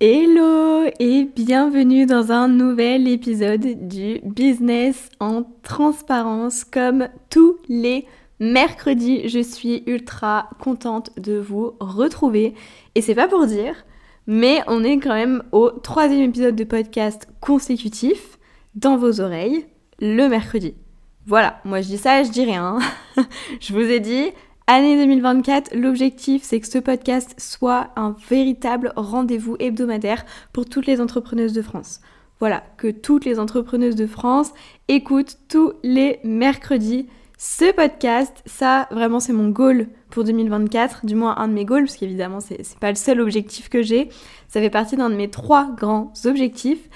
Hello et bienvenue dans un nouvel épisode du Business en transparence comme tous les mercredis. Je suis ultra contente de vous retrouver et c'est pas pour dire, mais on est quand même au troisième épisode de podcast consécutif dans vos oreilles le mercredi. Voilà, moi je dis ça, je dis rien. je vous ai dit, Année 2024, l'objectif c'est que ce podcast soit un véritable rendez-vous hebdomadaire pour toutes les entrepreneuses de France. Voilà, que toutes les entrepreneuses de France écoutent tous les mercredis ce podcast. Ça, vraiment, c'est mon goal pour 2024, du moins un de mes goals, parce qu'évidemment, c'est pas le seul objectif que j'ai. Ça fait partie d'un de mes trois grands objectifs.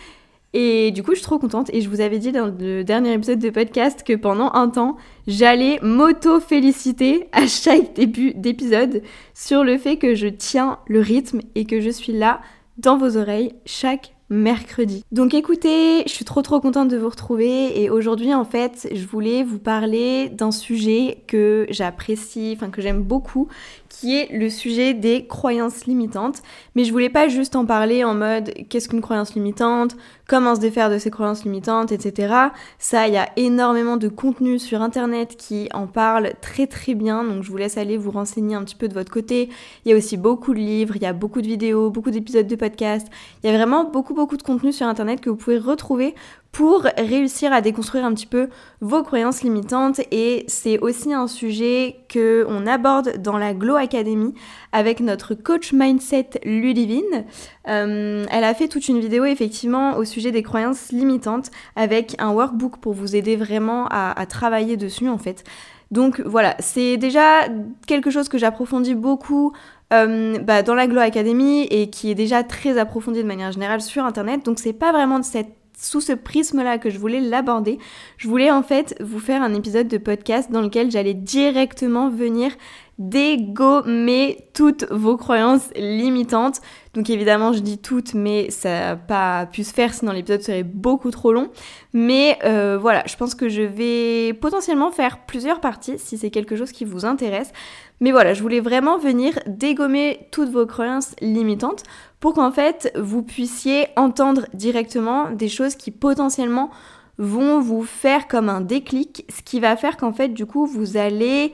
Et du coup, je suis trop contente. Et je vous avais dit dans le dernier épisode de podcast que pendant un temps, j'allais m'auto-féliciter à chaque début d'épisode sur le fait que je tiens le rythme et que je suis là dans vos oreilles chaque mercredi. Donc écoutez, je suis trop trop contente de vous retrouver et aujourd'hui en fait je voulais vous parler d'un sujet que j'apprécie, enfin que j'aime beaucoup, qui est le sujet des croyances limitantes. Mais je voulais pas juste en parler en mode qu'est-ce qu'une croyance limitante, comment se défaire de ces croyances limitantes, etc. Ça, il y a énormément de contenu sur internet qui en parle très très bien, donc je vous laisse aller vous renseigner un petit peu de votre côté. Il y a aussi beaucoup de livres, il y a beaucoup de vidéos, beaucoup d'épisodes de podcasts. Il y a vraiment beaucoup beaucoup de contenu sur internet que vous pouvez retrouver pour réussir à déconstruire un petit peu vos croyances limitantes et c'est aussi un sujet que on aborde dans la Glow Academy avec notre coach mindset Ludivine. Euh, elle a fait toute une vidéo effectivement au sujet des croyances limitantes avec un workbook pour vous aider vraiment à, travailler dessus en fait. Donc voilà, c'est déjà quelque chose que j'approfondis beaucoup euh, bah, dans la Glow Academy et qui est déjà très approfondi de manière générale sur internet. Donc c'est pas vraiment de cette sous ce prisme-là que je voulais l'aborder. Je voulais en fait vous faire un épisode de podcast dans lequel j'allais directement venir dégommer toutes vos croyances limitantes. Donc évidemment, je dis toutes, mais ça n'a pas pu se faire, sinon l'épisode serait beaucoup trop long. Mais euh, voilà, je pense que je vais potentiellement faire plusieurs parties si c'est quelque chose qui vous intéresse. Mais voilà, je voulais vraiment venir dégommer toutes vos croyances limitantes pour qu'en fait vous puissiez entendre directement des choses qui potentiellement vont vous faire comme un déclic, ce qui va faire qu'en fait du coup vous allez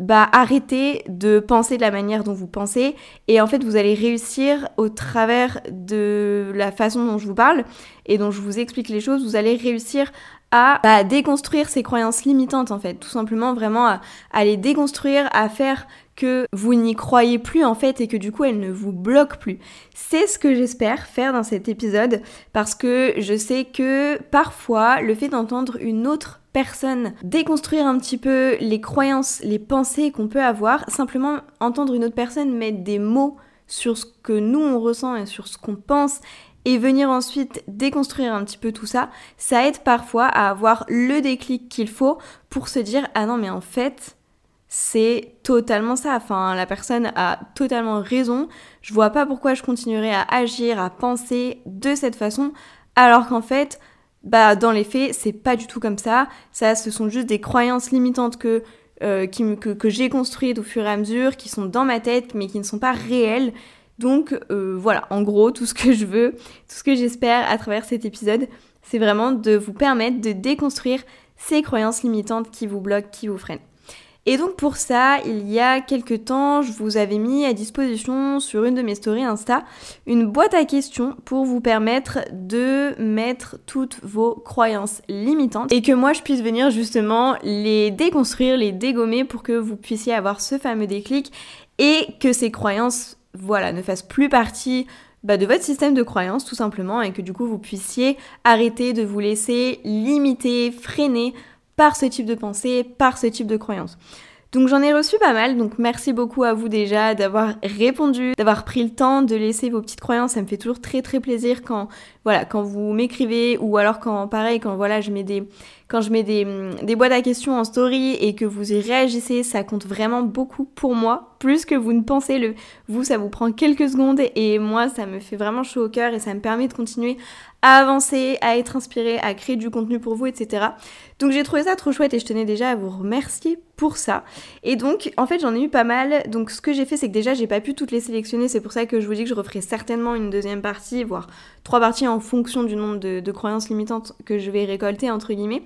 bah, arrêter de penser de la manière dont vous pensez et en fait vous allez réussir au travers de la façon dont je vous parle et dont je vous explique les choses, vous allez réussir à bah, déconstruire ces croyances limitantes en fait, tout simplement vraiment à, à les déconstruire, à faire vous n'y croyez plus en fait et que du coup elles ne vous bloquent plus. C'est ce que j'espère faire dans cet épisode parce que je sais que parfois le fait d'entendre une autre personne, déconstruire un petit peu les croyances, les pensées qu'on peut avoir, simplement entendre une autre personne mettre des mots sur ce que nous on ressent et sur ce qu'on pense et venir ensuite déconstruire un petit peu tout ça, ça aide parfois à avoir le déclic qu'il faut pour se dire ah non mais en fait c'est totalement ça. Enfin, la personne a totalement raison. Je vois pas pourquoi je continuerais à agir, à penser de cette façon, alors qu'en fait, bah dans les faits, c'est pas du tout comme ça. Ça, ce sont juste des croyances limitantes que euh, que, j'ai construites au fur et à mesure, qui sont dans ma tête, mais qui ne sont pas réelles. Donc euh, voilà, en gros, tout ce que je veux, tout ce que j'espère à travers cet épisode, c'est vraiment de vous permettre de déconstruire ces croyances limitantes qui vous bloquent, qui vous freinent. Et donc pour ça, il y a quelques temps, je vous avais mis à disposition sur une de mes stories Insta une boîte à questions pour vous permettre de mettre toutes vos croyances limitantes et que moi je puisse venir justement les déconstruire, les dégommer pour que vous puissiez avoir ce fameux déclic et que ces croyances, voilà, ne fassent plus partie bah, de votre système de croyances tout simplement et que du coup vous puissiez arrêter de vous laisser limiter, freiner par ce type de pensée, par ce type de croyance. Donc j'en ai reçu pas mal, donc merci beaucoup à vous déjà d'avoir répondu, d'avoir pris le temps de laisser vos petites croyances, ça me fait toujours très très plaisir quand voilà, quand vous m'écrivez ou alors quand pareil quand voilà, je mets des quand je mets des, boîtes à questions en story et que vous y réagissez, ça compte vraiment beaucoup pour moi plus que vous ne pensez. Le, vous, ça vous prend quelques secondes et moi, ça me fait vraiment chaud au cœur et ça me permet de continuer à avancer, à être inspiré, à créer du contenu pour vous, etc. Donc j'ai trouvé ça trop chouette et je tenais déjà à vous remercier pour ça. Et donc en fait j'en ai eu pas mal. Donc ce que j'ai fait c'est que déjà j'ai pas pu toutes les sélectionner. C'est pour ça que je vous dis que je referai certainement une deuxième partie, voire trois parties en fonction du nombre de, croyances limitantes que je vais récolter entre guillemets.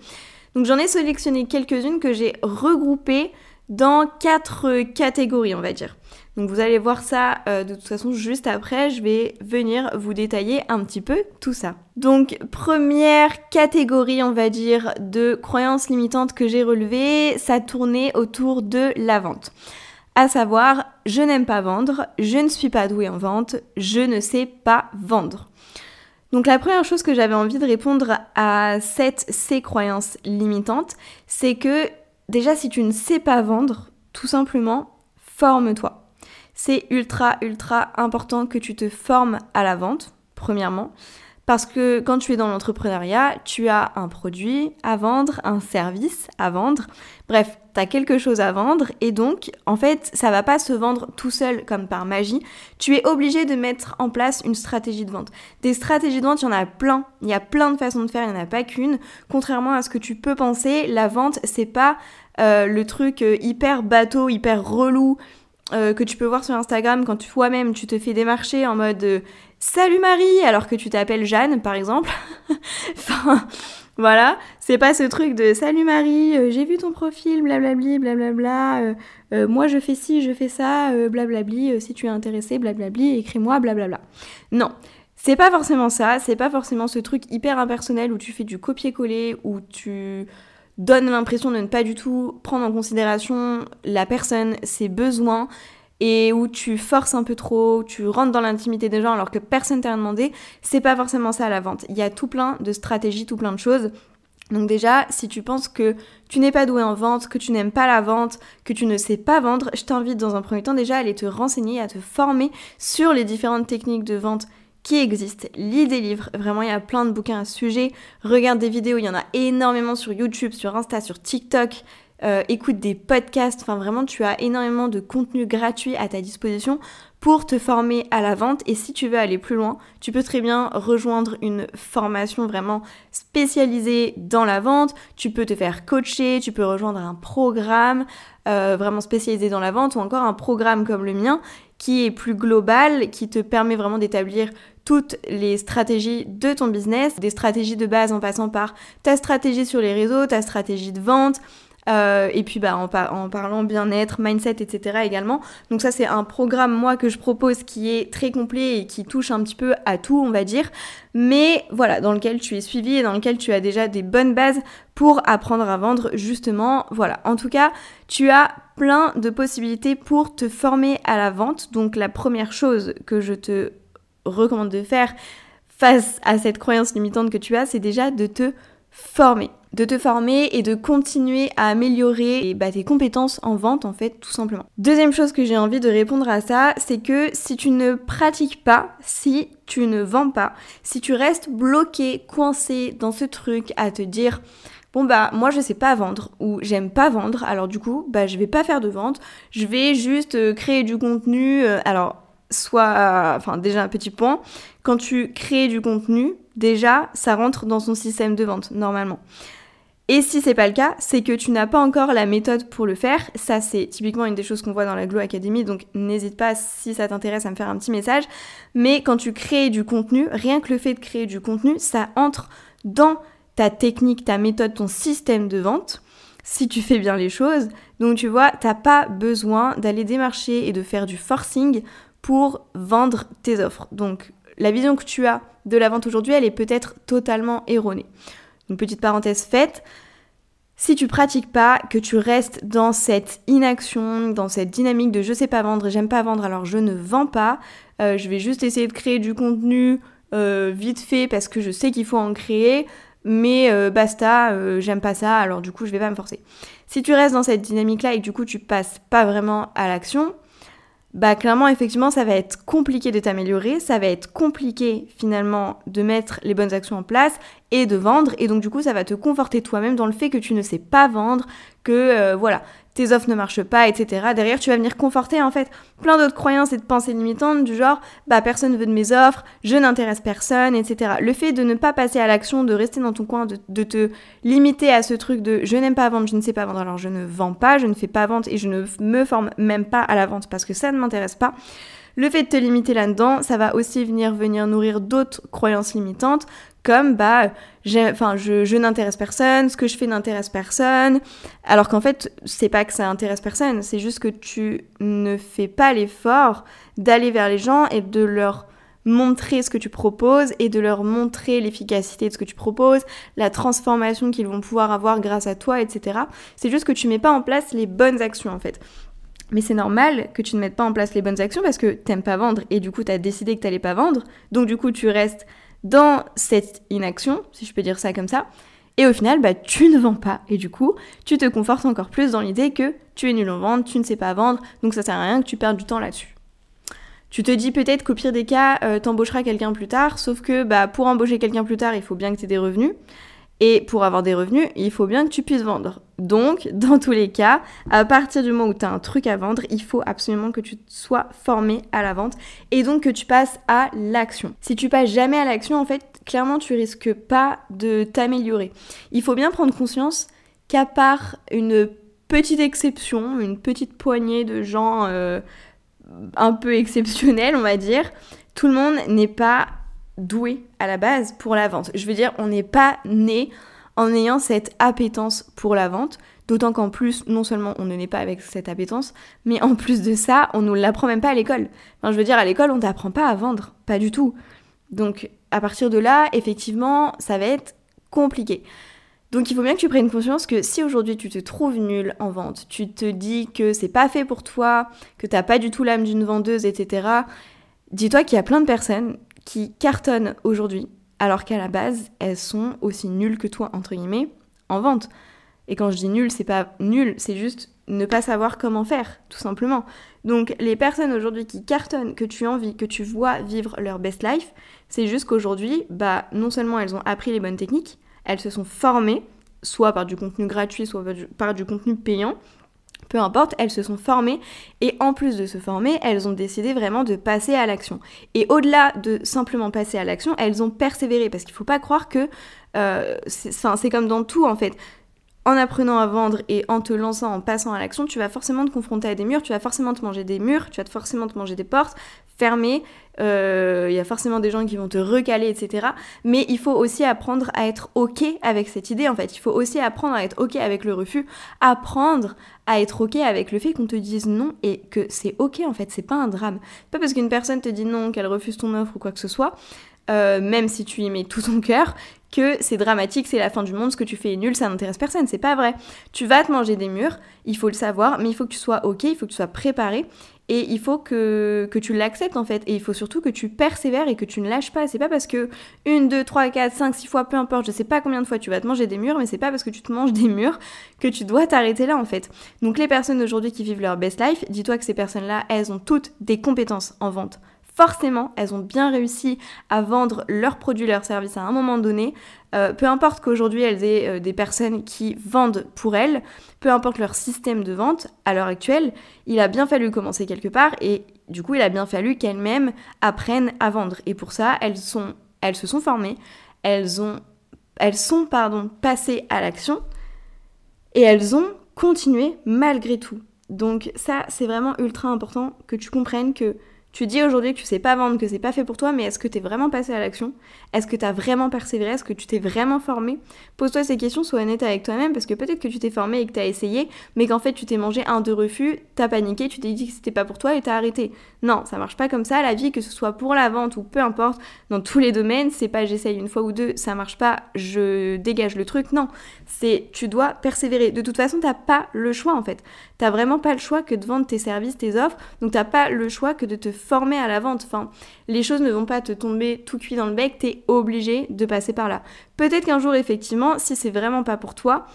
Donc j'en ai sélectionné quelques-unes que j'ai regroupées dans quatre catégories on va dire. Donc vous allez voir ça euh, de toute façon juste après, je vais venir vous détailler un petit peu tout ça. Donc première catégorie on va dire de croyances limitantes que j'ai relevées, ça tournait autour de la vente. À savoir, je n'aime pas vendre, je ne suis pas douée en vente, je ne sais pas vendre. Donc la première chose que j'avais envie de répondre à cette, ces croyances limitantes, c'est que déjà si tu ne sais pas vendre, tout simplement, forme-toi c'est ultra, ultra important que tu te formes à la vente, premièrement. Parce que quand tu es dans l'entrepreneuriat, tu as un produit à vendre, un service à vendre. Bref, tu as quelque chose à vendre et donc, en fait, ça va pas se vendre tout seul comme par magie. Tu es obligé de mettre en place une stratégie de vente. Des stratégies de vente, il y en a plein. Il y a plein de façons de faire, il n'y en a pas qu'une. Contrairement à ce que tu peux penser, la vente, c'est pas euh, le truc euh, hyper bateau, hyper relou euh, que tu peux voir sur Instagram quand toi-même tu te fais démarcher en mode Salut Marie alors que tu t'appelles Jeanne par exemple. voilà, c'est pas ce truc de Salut Marie, euh, j'ai vu ton profil, blablabli, blablabla, moi je fais ci, je fais ça, blablabli, si tu es intéressé, blablabli, écris-moi, blablabla. Non, c'est pas forcément ça, c'est pas forcément ce truc hyper impersonnel où tu fais du copier-coller, où tu donne l'impression de ne pas du tout prendre en considération la personne, ses besoins, et où tu forces un peu trop, tu rentres dans l'intimité des gens alors que personne t'a demandé, c'est pas forcément ça la vente. Il y a tout plein de stratégies, tout plein de choses. Donc déjà, si tu penses que tu n'es pas doué en vente, que tu n'aimes pas la vente, que tu ne sais pas vendre, je t'invite dans un premier temps déjà à aller te renseigner, à te former sur les différentes techniques de vente qui existe. Lis des livres, vraiment il y a plein de bouquins à ce sujet. Regarde des vidéos, il y en a énormément sur YouTube, sur Insta, sur TikTok. Euh, écoute des podcasts, enfin vraiment tu as énormément de contenu gratuit à ta disposition pour te former à la vente. Et si tu veux aller plus loin, tu peux très bien rejoindre une formation vraiment spécialisée dans la vente, tu peux te faire coacher, tu peux rejoindre un programme euh, vraiment spécialisé dans la vente ou encore un programme comme le mien qui est plus global, qui te permet vraiment d'établir toutes les stratégies de ton business, des stratégies de base en passant par ta stratégie sur les réseaux, ta stratégie de vente, euh, et puis bah, en, en parlant bien-être, mindset, etc. également. Donc ça c'est un programme moi que je propose qui est très complet et qui touche un petit peu à tout on va dire. Mais voilà, dans lequel tu es suivi et dans lequel tu as déjà des bonnes bases pour apprendre à vendre justement. Voilà, en tout cas tu as plein de possibilités pour te former à la vente. Donc la première chose que je te recommande de faire face à cette croyance limitante que tu as, c'est déjà de te former. De te former et de continuer à améliorer bah, tes compétences en vente en fait tout simplement. Deuxième chose que j'ai envie de répondre à ça, c'est que si tu ne pratiques pas, si tu ne vends pas, si tu restes bloqué, coincé dans ce truc à te dire bon bah moi je sais pas vendre ou j'aime pas vendre alors du coup bah je vais pas faire de vente je vais juste euh, créer du contenu euh, alors soit enfin déjà un petit point quand tu crées du contenu déjà ça rentre dans son système de vente normalement et si c'est pas le cas, c'est que tu n'as pas encore la méthode pour le faire. Ça, c'est typiquement une des choses qu'on voit dans la Glow Academy, donc n'hésite pas si ça t'intéresse à me faire un petit message. Mais quand tu crées du contenu, rien que le fait de créer du contenu, ça entre dans ta technique, ta méthode, ton système de vente, si tu fais bien les choses. Donc tu vois, t'as pas besoin d'aller démarcher et de faire du forcing pour vendre tes offres. Donc la vision que tu as de la vente aujourd'hui, elle est peut-être totalement erronée. Une petite parenthèse faite. Si tu pratiques pas, que tu restes dans cette inaction, dans cette dynamique de je sais pas vendre, j'aime pas vendre, alors je ne vends pas, euh, je vais juste essayer de créer du contenu euh, vite fait parce que je sais qu'il faut en créer, mais euh, basta, j'aime pas ça, alors du coup je vais pas me forcer. Si tu restes dans cette dynamique-là et que du coup tu passes pas vraiment à l'action, bah clairement effectivement ça va être compliqué de t'améliorer, ça va être compliqué finalement de mettre les bonnes actions en place et de vendre. Et donc du coup ça va te conforter toi-même dans le fait que tu ne sais pas vendre, que euh, voilà, tes offres ne marchent pas, etc. Derrière, tu vas venir conforter en fait plein d'autres croyances et de pensées limitantes du genre bah personne veut de mes offres, je n'intéresse personne, etc. Le fait de ne pas passer à l'action, de rester dans ton coin, de, te limiter à ce truc de je n'aime pas vendre, je ne sais pas vendre, alors je ne vends pas, je ne fais pas vente et je ne me forme même pas à la vente parce que ça ne m'intéresse pas. Le fait de te limiter là-dedans, ça va aussi venir venir nourrir d'autres croyances limitantes comme bah enfin je, n'intéresse personne, ce que je fais n'intéresse personne, alors qu'en fait c'est pas que ça intéresse personne, c'est juste que tu ne fais pas l'effort d'aller vers les gens et de leur montrer ce que tu proposes et de leur montrer l'efficacité de ce que tu proposes, la transformation qu'ils vont pouvoir avoir grâce à toi, etc. C'est juste que tu mets pas en place les bonnes actions en fait. Mais c'est normal que tu ne mettes pas en place les bonnes actions parce que t'aimes pas vendre et du coup tu as décidé que t'allais pas vendre. Donc du coup tu restes dans cette inaction, si je peux dire ça comme ça. Et au final, bah, tu ne vends pas. Et du coup, tu te confortes encore plus dans l'idée que tu es nul en vente, tu ne sais pas vendre, donc ça sert à rien que tu perdes du temps là-dessus. Tu te dis peut-être qu'au pire des cas, euh, t'embaucheras quelqu'un plus tard, sauf que bah, pour embaucher quelqu'un plus tard, il faut bien que tu aies des revenus. Et pour avoir des revenus, il faut bien que tu puisses vendre. Donc, dans tous les cas, à partir du moment où tu as un truc à vendre, il faut absolument que tu sois formé à la vente et donc que tu passes à l'action. Si tu passes jamais à l'action, en fait, clairement, tu risques pas de t'améliorer. Il faut bien prendre conscience qu'à part une petite exception, une petite poignée de gens euh, un peu exceptionnels, on va dire, tout le monde n'est pas doué à la base pour la vente. Je veux dire, on n'est pas né en ayant cette appétence pour la vente, d'autant qu'en plus, non seulement on ne naît pas avec cette appétence, mais en plus de ça, on ne l'apprend même pas à l'école. Enfin, je veux dire, à l'école, on t'apprend pas à vendre, pas du tout. Donc, à partir de là, effectivement, ça va être compliqué. Donc il faut bien que tu prennes conscience que si aujourd'hui tu te trouves nul en vente, tu te dis que c'est pas fait pour toi, que t'as pas du tout l'âme d'une vendeuse, etc. Dis-toi qu'il y a plein de personnes qui cartonnent aujourd'hui, alors qu'à la base, elles sont aussi nulles que toi, entre guillemets, en vente. Et quand je dis nul, c'est pas nul, c'est juste ne pas savoir comment faire, tout simplement. Donc les personnes aujourd'hui qui cartonnent, que tu envies, que tu vois vivre leur best life, c'est juste qu'aujourd'hui, bah non seulement elles ont appris les bonnes techniques, elles se sont formées, soit par du contenu gratuit, soit par du contenu payant, peu importe, elles se sont formées et en plus de se former, elles ont décidé vraiment de passer à l'action. Et au-delà de simplement passer à l'action, elles ont persévéré parce qu'il ne faut pas croire que euh, c'est comme dans tout en fait en apprenant à vendre et en te lançant, en passant à l'action, tu vas forcément te confronter à des murs, tu vas forcément te manger des murs, tu vas forcément te manger des portes fermées, euh, il y a forcément des gens qui vont te recaler, etc. Mais il faut aussi apprendre à être OK avec cette idée, en fait. Il faut aussi apprendre à être OK avec le refus, apprendre à être OK avec le fait qu'on te dise non et que c'est OK, en fait, c'est pas un drame. Pas parce qu'une personne te dit non, qu'elle refuse ton offre ou quoi que ce soit, euh, même si tu y mets tout ton cœur, que c'est dramatique, c'est la fin du monde, ce que tu fais est nul, ça n'intéresse personne, c'est pas vrai. Tu vas te manger des murs, il faut le savoir, mais il faut que tu sois ok, il faut que tu sois préparé et il faut que, que tu l'acceptes en fait. Et il faut surtout que tu persévères et que tu ne lâches pas. C'est pas parce que une, deux, trois, quatre, cinq, six fois, peu importe, je sais pas combien de fois tu vas te manger des murs, mais c'est pas parce que tu te manges des murs que tu dois t'arrêter là en fait. Donc les personnes aujourd'hui qui vivent leur best life, dis-toi que ces personnes-là, elles ont toutes des compétences en vente forcément, elles ont bien réussi à vendre leurs produits, leurs services à un moment donné. Euh, peu importe qu'aujourd'hui elles aient euh, des personnes qui vendent pour elles, peu importe leur système de vente, à l'heure actuelle, il a bien fallu commencer quelque part et du coup il a bien fallu qu'elles-mêmes apprennent à vendre. Et pour ça, elles, elles se sont formées, elles, ont, elles sont pardon, passées à l'action et elles ont continué malgré tout. Donc ça, c'est vraiment ultra important que tu comprennes que tu dis aujourd'hui que tu sais pas vendre, que c'est pas fait pour toi, mais est-ce que tu es vraiment passé à l'action? Est-ce que tu as vraiment persévéré? Est-ce que tu t'es vraiment formé? Pose-toi ces questions, sois honnête avec toi-même, parce que peut-être que tu t'es formé et que tu as essayé, mais qu'en fait tu t'es mangé un, deux refus, t'as paniqué, tu t'es dit que c'était pas pour toi et t'as arrêté. Non, ça marche pas comme ça, la vie, que ce soit pour la vente ou peu importe, dans tous les domaines, c'est pas j'essaye une fois ou deux, ça marche pas, je dégage le truc, non. C'est tu dois persévérer. De toute façon, t'as pas le choix en fait. T'as vraiment pas le choix que de vendre tes services, tes offres, donc t'as pas le choix que de te formé à la vente. Enfin, les choses ne vont pas te tomber tout cuit dans le bec, t'es obligé de passer par là. Peut-être qu'un jour, effectivement, si c'est vraiment pas pour toi,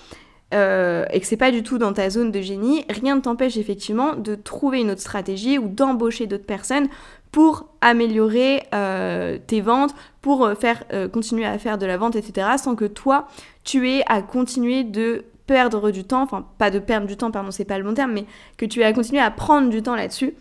euh, et que c'est pas du tout dans ta zone de génie, rien ne t'empêche effectivement de trouver une autre stratégie ou d'embaucher d'autres personnes pour améliorer euh, tes ventes, pour euh, faire continuer à faire de la vente, etc. Sans que toi tu aies à continuer de perdre du temps, enfin pas de perdre du temps, pardon, c'est pas le bon terme, mais que tu vas continuer à prendre du temps là-dessus.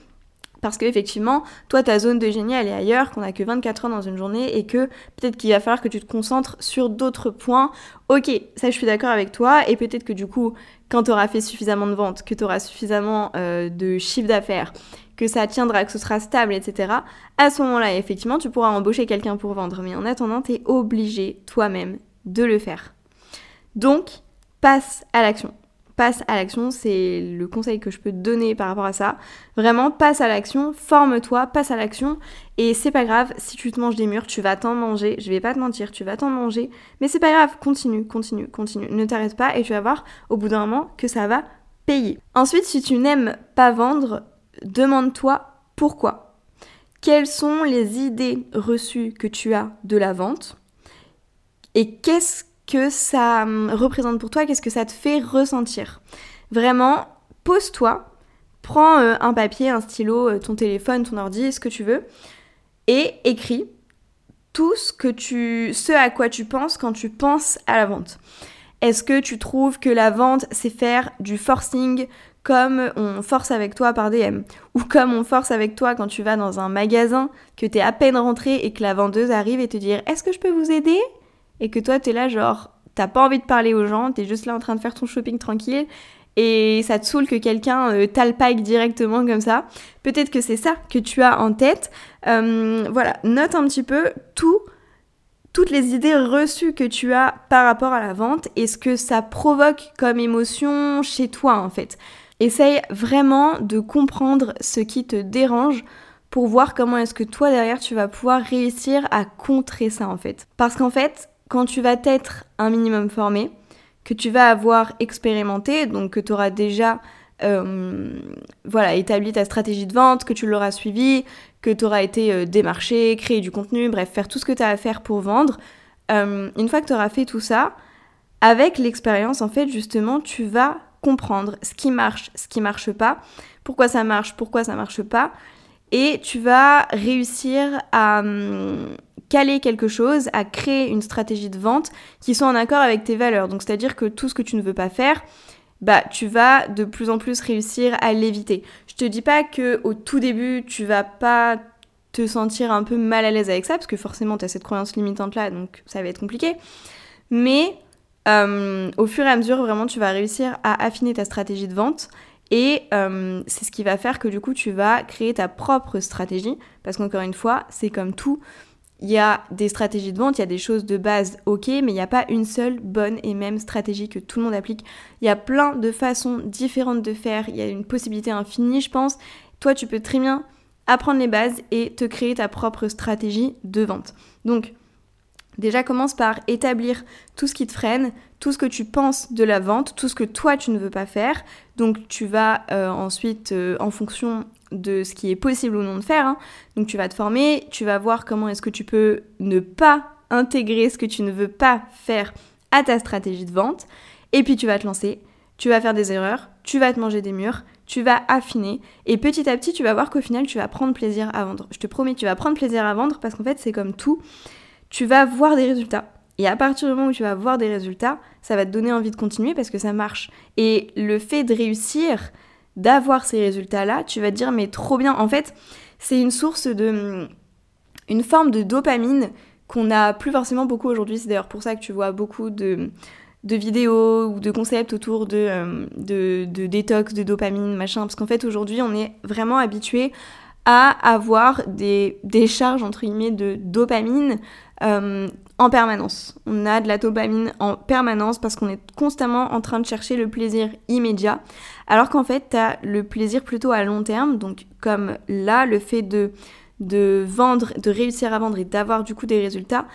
Parce qu'effectivement, toi, ta zone de génie, elle est ailleurs, qu'on a que 24 heures dans une journée et que peut-être qu'il va falloir que tu te concentres sur d'autres points. Ok, ça, je suis d'accord avec toi. Et peut-être que du coup, quand tu auras fait suffisamment de ventes, que tu auras suffisamment euh, de chiffre d'affaires, que ça tiendra, que ce sera stable, etc., à ce moment-là, effectivement, tu pourras embaucher quelqu'un pour vendre. Mais en attendant, tu es obligé toi-même de le faire. Donc, passe à l'action. Passe à l'action, c'est le conseil que je peux te donner par rapport à ça. Vraiment, passe à l'action, forme-toi, passe à l'action. Et c'est pas grave, si tu te manges des murs, tu vas t'en manger. Je vais pas te mentir, tu vas t'en manger. Mais c'est pas grave, continue, continue, continue. Ne t'arrête pas et tu vas voir au bout d'un moment que ça va payer. Ensuite, si tu n'aimes pas vendre, demande-toi pourquoi. Quelles sont les idées reçues que tu as de la vente et qu'est-ce que ça hum, représente pour toi, qu'est-ce que ça te fait ressentir. Vraiment, pose-toi, prends euh, un papier, un stylo, euh, ton téléphone, ton ordi, ce que tu veux, et écris tout ce que tu, ce à quoi tu penses quand tu penses à la vente. Est-ce que tu trouves que la vente, c'est faire du forcing comme on force avec toi par DM Ou comme on force avec toi quand tu vas dans un magasin, que tu es à peine rentré et que la vendeuse arrive et te dire Est-ce que je peux vous aider? Et que toi t'es là genre t'as pas envie de parler aux gens, t'es juste là en train de faire ton shopping tranquille et ça te saoule que quelqu'un euh, t'alpague directement comme ça. Peut-être que c'est ça que tu as en tête. Euh, voilà, note un petit peu tout, toutes les idées reçues que tu as par rapport à la vente et ce que ça provoque comme émotion chez toi en fait. Essaye vraiment de comprendre ce qui te dérange pour voir comment est-ce que toi derrière tu vas pouvoir réussir à contrer ça en fait. Parce qu'en fait, quand tu vas t'être un minimum formé, que tu vas avoir expérimenté, donc que tu auras déjà euh, voilà, établi ta stratégie de vente, que tu l'auras suivi, que tu auras été euh, démarché, créer du contenu, bref, faire tout ce que tu as à faire pour vendre. Euh, une fois que tu auras fait tout ça, avec l'expérience, en fait, justement, tu vas comprendre ce qui marche, ce qui marche pas, pourquoi ça marche, pourquoi ça marche pas, et tu vas réussir à, hum, caler quelque chose, à créer une stratégie de vente qui soit en accord avec tes valeurs. Donc c'est-à-dire que tout ce que tu ne veux pas faire, bah tu vas de plus en plus réussir à l'éviter. Je te dis pas que au tout début, tu vas pas te sentir un peu mal à l'aise avec ça parce que forcément tu as cette croyance limitante là donc ça va être compliqué. Mais euh, au fur et à mesure, vraiment, tu vas réussir à affiner ta stratégie de vente et euh, c'est ce qui va faire que du coup, tu vas créer ta propre stratégie. Parce qu'encore une fois, c'est comme tout il y a des stratégies de vente, il y a des choses de base ok, mais il n'y a pas une seule bonne et même stratégie que tout le monde applique. Il y a plein de façons différentes de faire, il y a une possibilité infinie, je pense. Toi, tu peux très bien apprendre les bases et te créer ta propre stratégie de vente. Donc, déjà commence par établir tout ce qui te freine, tout ce que tu penses de la vente, tout ce que toi tu ne veux pas faire. Donc tu vas euh, ensuite, euh, en fonction de ce qui est possible ou non de faire. Hein. Donc tu vas te former, tu vas voir comment est-ce que tu peux ne pas intégrer ce que tu ne veux pas faire à ta stratégie de vente. Et puis tu vas te lancer, tu vas faire des erreurs, tu vas te manger des murs, tu vas affiner. Et petit à petit, tu vas voir qu'au final, tu vas prendre plaisir à vendre. Je te promets, tu vas prendre plaisir à vendre parce qu'en fait, c'est comme tout. Tu vas voir des résultats. Et à partir du moment où tu vas voir des résultats, ça va te donner envie de continuer parce que ça marche. Et le fait de réussir, d'avoir ces résultats-là, tu vas te dire mais trop bien. En fait, c'est une source de une forme de dopamine qu'on n'a plus forcément beaucoup aujourd'hui. C'est d'ailleurs pour ça que tu vois beaucoup de, de vidéos ou de concepts autour de, euh, de, de détox, de dopamine, machin. Parce qu'en fait, aujourd'hui, on est vraiment habitué à avoir des décharges, entre guillemets, de dopamine euh, en permanence. On a de la dopamine en permanence parce qu'on est constamment en train de chercher le plaisir immédiat. Alors qu'en fait, tu le plaisir plutôt à long terme. Donc comme là, le fait de, de vendre, de réussir à vendre et d'avoir du coup des résultats,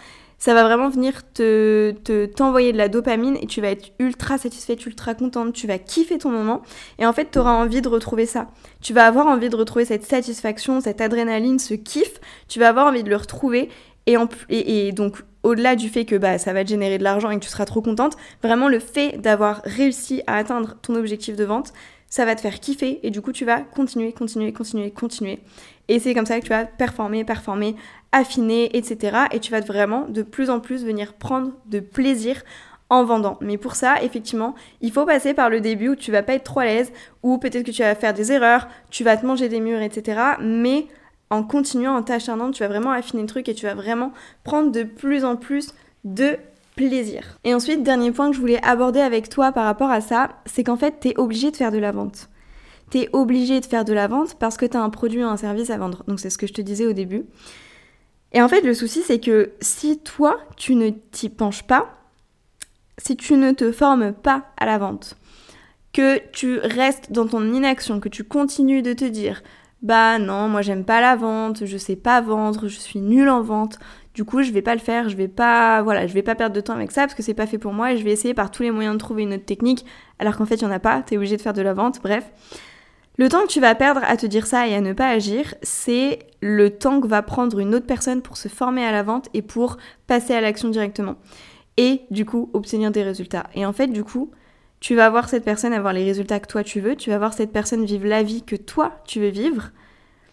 ça va vraiment venir te, te t'envoyer de la dopamine et tu vas être ultra satisfaite, ultra contente, tu vas kiffer ton moment et en fait tu auras envie de retrouver ça. Tu vas avoir envie de retrouver cette satisfaction, cette adrénaline, ce kiff, tu vas avoir envie de le retrouver et, et, donc, au-delà du fait que bah, ça va te générer de l'argent et que tu seras trop contente, vraiment le fait d'avoir réussi à atteindre ton objectif de vente, ça va te faire kiffer et du coup tu vas continuer, continuer, continuer, continuer. Et c'est comme ça que tu vas performer, performer, affiner, etc. Et tu vas vraiment de plus en plus venir prendre de plaisir en vendant. Mais pour ça, effectivement, il faut passer par le début où tu vas pas être trop à l'aise, ou peut-être que tu vas faire des erreurs, tu vas te manger des murs, etc. Mais en continuant, en t'acharnant, tu vas vraiment affiner le truc et tu vas vraiment prendre de plus en plus de plaisir. Et ensuite, dernier point que je voulais aborder avec toi par rapport à ça, c'est qu'en fait, tu es obligé de faire de la vente. Tu es obligé de faire de la vente parce que tu as un produit ou un service à vendre. Donc c'est ce que je te disais au début. Et en fait, le souci, c'est que si toi, tu ne t'y penches pas, si tu ne te formes pas à la vente, que tu restes dans ton inaction, que tu continues de te dire bah non, moi j'aime pas la vente, je sais pas vendre, je suis nulle en vente. Du coup, je vais pas le faire, je vais pas voilà, je vais pas perdre de temps avec ça parce que c'est pas fait pour moi et je vais essayer par tous les moyens de trouver une autre technique alors qu'en fait, il y en a pas, tu es obligé de faire de la vente, bref. Le temps que tu vas perdre à te dire ça et à ne pas agir, c'est le temps que va prendre une autre personne pour se former à la vente et pour passer à l'action directement. Et du coup, obtenir des résultats. Et en fait, du coup, tu vas voir cette personne avoir les résultats que toi tu veux, tu vas voir cette personne vivre la vie que toi tu veux vivre.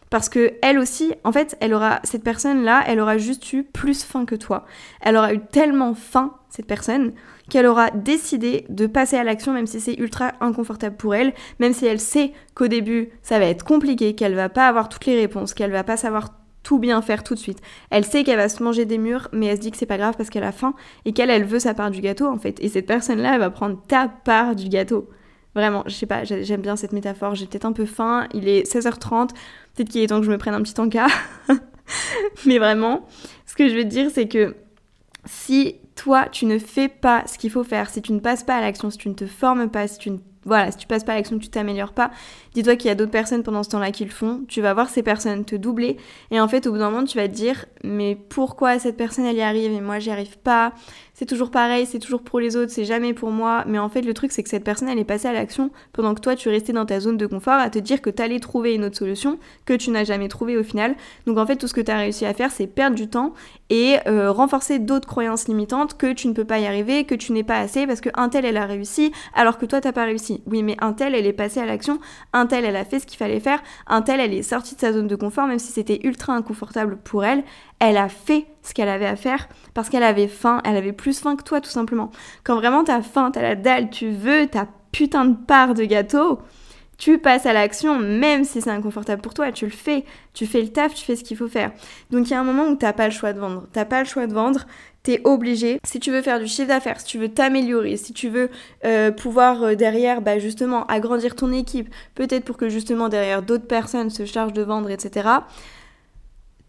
Parce que elle aussi, en fait, elle aura cette personne là, elle aura juste eu plus faim que toi. Elle aura eu tellement faim cette personne qu'elle aura décidé de passer à l'action même si c'est ultra inconfortable pour elle, même si elle sait qu'au début ça va être compliqué, qu'elle va pas avoir toutes les réponses, qu'elle va pas savoir tout bien faire tout de suite. Elle sait qu'elle va se manger des murs, mais elle se dit que c'est pas grave parce qu'elle a faim et qu'elle, elle veut sa part du gâteau en fait. Et cette personne-là, elle va prendre ta part du gâteau. Vraiment, je sais pas, j'aime bien cette métaphore. J'ai peut-être un peu faim, il est 16h30, peut-être qu'il est temps que je me prenne un petit encas. mais vraiment, ce que je veux dire, c'est que si toi, tu ne fais pas ce qu'il faut faire, si tu ne passes pas à l'action, si tu ne te formes pas, si tu ne voilà, tu passes pas à l'action, tu t'améliores pas, dis-toi qu'il y a d'autres personnes pendant ce temps-là qui le font, tu vas voir ces personnes te doubler, et en fait, au bout d'un moment, tu vas te dire, mais pourquoi cette personne, elle y arrive, et moi, j'y arrive pas, c'est toujours pareil, c'est toujours pour les autres, c'est jamais pour moi, mais en fait, le truc, c'est que cette personne, elle est passée à l'action, pendant que toi, tu restais dans ta zone de confort, à te dire que t'allais trouver une autre solution, que tu n'as jamais trouvé au final, donc en fait, tout ce que tu as réussi à faire, c'est perdre du temps, et euh, renforcer d'autres croyances limitantes, que tu ne peux pas y arriver, que tu n'es pas assez, parce que un tel, elle a réussi, alors que toi, t'as pas réussi. Oui, mais un tel, elle est passée à l'action, un tel, elle a fait ce qu'il fallait faire, un tel, elle est sortie de sa zone de confort, même si c'était ultra inconfortable pour elle, elle a fait ce qu'elle avait à faire parce qu'elle avait faim, elle avait plus faim que toi tout simplement. Quand vraiment t'as faim, t'as la dalle, tu veux ta putain de part de gâteau, tu passes à l'action, même si c'est inconfortable pour toi, tu le fais, tu fais le taf, tu fais ce qu'il faut faire. Donc il y a un moment où t'as pas le choix de vendre. T'as pas le choix de vendre, t'es obligé. Si tu veux faire du chiffre d'affaires, si tu veux t'améliorer, si tu veux euh, pouvoir euh, derrière, bah, justement, agrandir ton équipe, peut-être pour que justement derrière d'autres personnes se chargent de vendre, etc.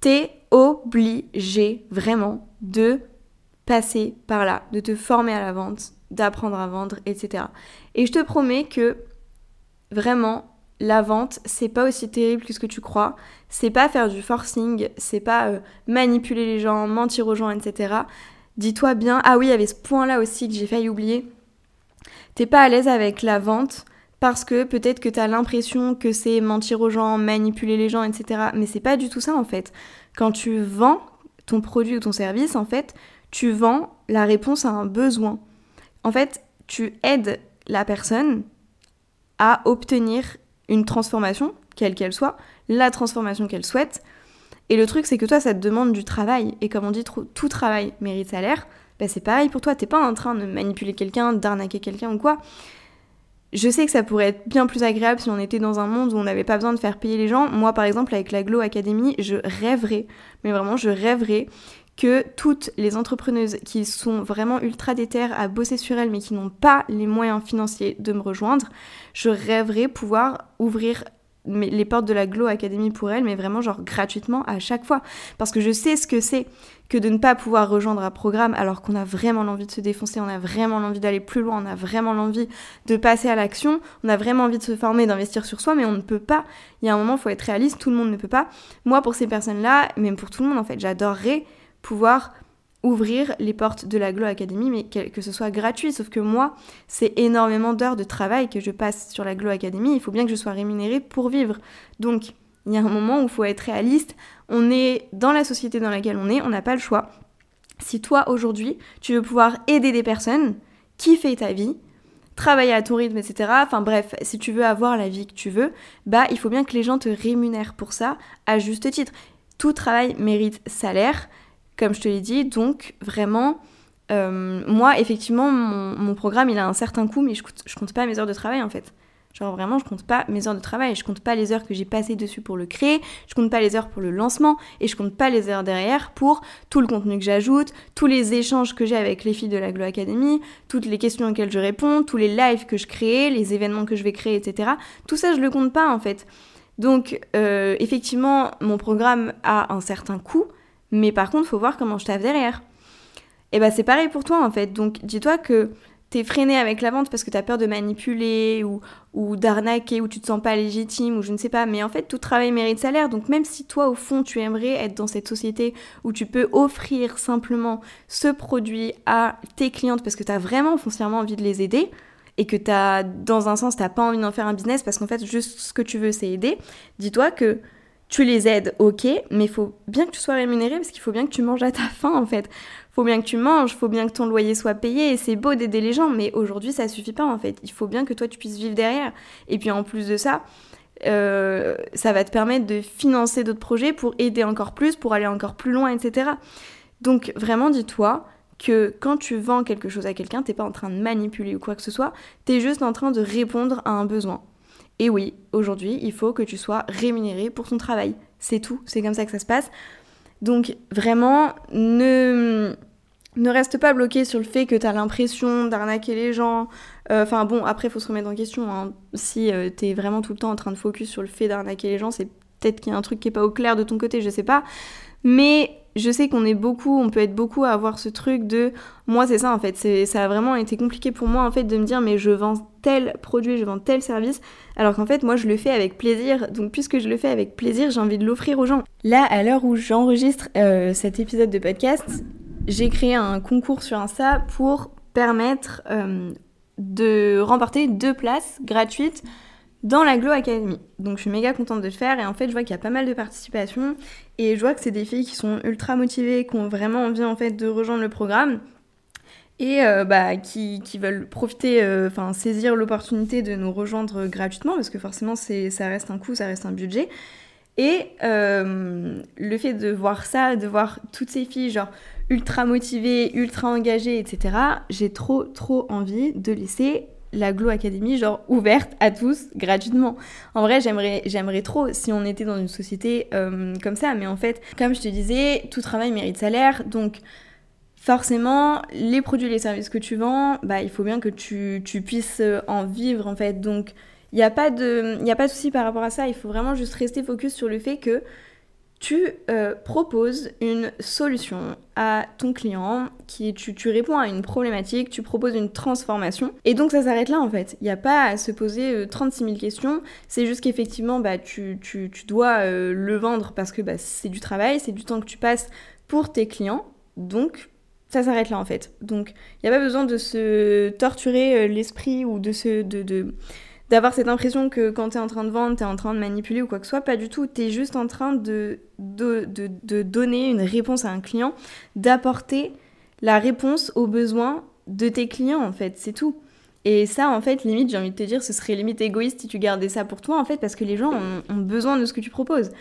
T'es obligé vraiment de passer par là, de te former à la vente, d'apprendre à vendre, etc. Et je te promets que vraiment, la vente, c'est pas aussi terrible que ce que tu crois. C'est pas faire du forcing, c'est pas euh, manipuler les gens, mentir aux gens, etc. Dis-toi bien, ah oui, il y avait ce point-là aussi que j'ai failli oublier. T'es pas à l'aise avec la vente parce que peut-être que t'as l'impression que c'est mentir aux gens, manipuler les gens, etc. Mais c'est pas du tout ça en fait. Quand tu vends ton produit ou ton service, en fait, tu vends la réponse à un besoin. En fait, tu aides la personne à obtenir une transformation, quelle qu'elle soit, la transformation qu'elle souhaite. Et le truc, c'est que toi, ça te demande du travail. Et comme on dit, tout travail mérite salaire. Ben, c'est pareil pour toi. T'es pas en train de manipuler quelqu'un, d'arnaquer quelqu'un ou quoi. Je sais que ça pourrait être bien plus agréable si on était dans un monde où on n'avait pas besoin de faire payer les gens. Moi, par exemple, avec la Glow Academy, je rêverais, mais vraiment, je rêverais que toutes les entrepreneuses qui sont vraiment ultra déterres à bosser sur elles mais qui n'ont pas les moyens financiers de me rejoindre, je rêverais pouvoir ouvrir les portes de la Glow Academy pour elles, mais vraiment genre gratuitement à chaque fois. Parce que je sais ce que c'est que de ne pas pouvoir rejoindre un programme alors qu'on a vraiment l'envie de se défoncer, on a vraiment l'envie d'aller plus loin, on a vraiment l'envie de passer à l'action, on a vraiment envie de se former, d'investir sur soi, mais on ne peut pas. Il y a un moment, il faut être réaliste, tout le monde ne peut pas. Moi, pour ces personnes-là, même pour tout le monde en fait, j'adorerais pouvoir ouvrir les portes de la Glow Academy, mais que, ce soit gratuit. Sauf que moi, c'est énormément d'heures de travail que je passe sur la Glow Academy. Il faut bien que je sois rémunérée pour vivre. Donc, il y a un moment où il faut être réaliste. On est dans la société dans laquelle on est, on n'a pas le choix. Si toi, aujourd'hui, tu veux pouvoir aider des personnes, kiffer ta vie, travailler à ton rythme, etc. Enfin bref, si tu veux avoir la vie que tu veux, bah il faut bien que les gens te rémunèrent pour ça à juste titre. Tout travail mérite salaire comme je te l'ai dit. Donc vraiment, moi, effectivement, mon, programme, il a un certain coût, mais je, je compte pas mes heures de travail en fait. Genre vraiment, je compte pas mes heures de travail, je compte pas les heures que j'ai passées dessus pour le créer, je compte pas les heures pour le lancement et je compte pas les heures derrière pour tout le contenu que j'ajoute, tous les échanges que j'ai avec les filles de la Glow Academy, toutes les questions auxquelles je réponds, tous les lives que je crée, les événements que je vais créer, etc. Tout ça, je le compte pas en fait. Donc, euh, effectivement, mon programme a un certain coût, mais par contre, faut voir comment je taffe derrière. Et bah, c'est pareil pour toi en fait. Donc, dis-toi que t'es freiné avec la vente parce que t'as peur de manipuler ou, ou d'arnaquer ou tu te sens pas légitime ou je ne sais pas. Mais en fait, tout travail mérite salaire. Donc même si toi, au fond, tu aimerais être dans cette société où tu peux offrir simplement ce produit à tes clientes parce que t'as vraiment foncièrement envie de les aider et que t'as, dans un sens, t'as pas envie d'en faire un business parce qu'en fait, juste ce que tu veux, c'est aider, dis-toi que tu les aides, ok, mais il faut bien que tu sois rémunéré parce qu'il faut bien que tu manges à ta faim en fait faut bien que tu manges, faut bien que ton loyer soit payé, et c'est beau d'aider les gens, mais aujourd'hui ça suffit pas en fait. Il faut bien que toi tu puisses vivre derrière. Et puis en plus de ça, euh, ça va te permettre de financer d'autres projets pour aider encore plus, pour aller encore plus loin, etc. Donc vraiment dis-toi que quand tu vends quelque chose à quelqu'un, t'es pas en train de manipuler ou quoi que ce soit, t'es juste en train de répondre à un besoin. Et oui, aujourd'hui, il faut que tu sois rémunéré pour ton travail. C'est tout, c'est comme ça que ça se passe. Donc vraiment, ne, ne reste pas bloqué sur le fait que tu as l'impression d'arnaquer les gens. Euh, enfin bon, après, il faut se remettre en question. Hein. Si euh, tu es vraiment tout le temps en train de focus sur le fait d'arnaquer les gens, c'est peut-être qu'il y a un truc qui est pas au clair de ton côté, je sais pas. Mais je sais qu'on est beaucoup, on peut être beaucoup à avoir ce truc de moi c'est ça en fait, ça a vraiment été compliqué pour moi en fait de me dire mais je vends tel produit, je vends tel service alors qu'en fait moi je le fais avec plaisir. Donc puisque je le fais avec plaisir, j'ai envie de l'offrir aux gens. Là à l'heure où j'enregistre euh, cet épisode de podcast, j'ai créé un concours sur Insta pour permettre euh, de remporter deux places gratuites dans la Glow Academy. Donc je suis méga contente de le faire et en fait je vois qu'il y a pas mal de participation et je vois que c'est des filles qui sont ultra motivées, qui ont vraiment envie en fait de rejoindre le programme et euh, bah, qui, veulent profiter, euh, enfin saisir l'opportunité de nous rejoindre gratuitement parce que forcément ça reste un coût, ça reste un budget. Et euh, le fait de voir ça, de voir toutes ces filles genre ultra motivées, ultra engagées, etc., j'ai trop trop envie de laisser la Glow Academy genre ouverte à tous gratuitement. En vrai, j'aimerais j'aimerais trop si on était dans une société euh, comme ça, mais en fait, comme je te disais, tout travail mérite salaire, donc forcément, les produits et les services que tu vends, bah il faut bien que tu, tu puisses en vivre en fait. Donc il n'y a pas de il a pas de souci par rapport à ça, il faut vraiment juste rester focus sur le fait que tu euh, proposes une solution à ton client, qui tu, tu, réponds à une problématique, tu proposes une transformation, et donc ça s'arrête là en fait. Il n'y a pas à se poser 36 euh, 000 questions, c'est juste qu'effectivement bah, tu, tu, dois euh, le vendre parce que bah, c'est du travail, c'est du temps que tu passes pour tes clients, donc ça s'arrête là en fait. Donc il n'y a pas besoin de se torturer l'esprit ou de se... De d'avoir cette impression que quand tu es en train de vendre, tu es en train de manipuler ou quoi que ce soit. Pas du tout. Tu es juste en train de, de, de, donner une réponse à un client, d'apporter la réponse aux besoins de tes clients, en fait. C'est tout. Et ça, en fait, limite, j'ai envie de te dire, ce serait limite égoïste si tu gardais ça pour toi, en fait, parce que les gens ont, besoin de ce que tu proposes.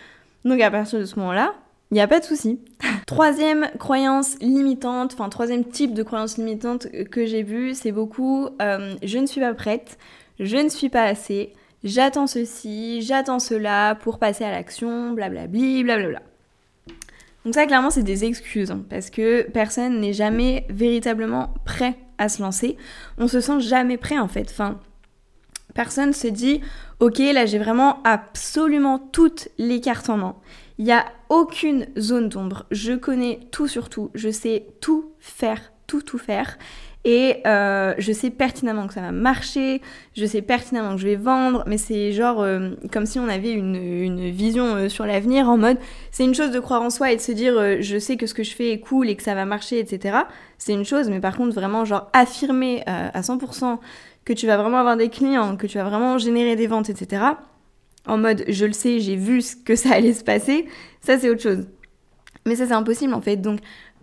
Donc à partir de ce moment-là, il n'y a pas de souci. troisième croyance limitante, enfin troisième type de croyance limitante que j'ai vu, c'est beaucoup euh, je ne suis pas prête, je ne suis pas assez, j'attends ceci, j'attends cela pour passer à l'action, blablabli, blablabla. Donc ça, clairement, c'est des excuses, hein, parce que personne n'est jamais véritablement prêt à se lancer. On se sent jamais prêt, en fait. Enfin, personne se dit, ok, là, j'ai vraiment absolument toutes les cartes en main. Il n'y a aucune zone d'ombre. Je connais tout sur tout. Je sais tout faire, tout, tout faire. Et euh, je sais pertinemment que ça va marcher, je sais pertinemment que je vais vendre, mais c'est genre euh, comme si on avait une, vision euh, sur l'avenir en mode c'est une chose de croire en soi et de se dire je sais que ce que je fais est cool et que ça va marcher, etc. C'est une chose, mais par contre vraiment genre affirmer à 100% que tu vas vraiment avoir des clients, que tu vas vraiment générer des ventes, etc. En mode je le sais, j'ai vu ce que ça allait se passer, ça c'est autre chose. Mais ça c'est impossible en fait. Donc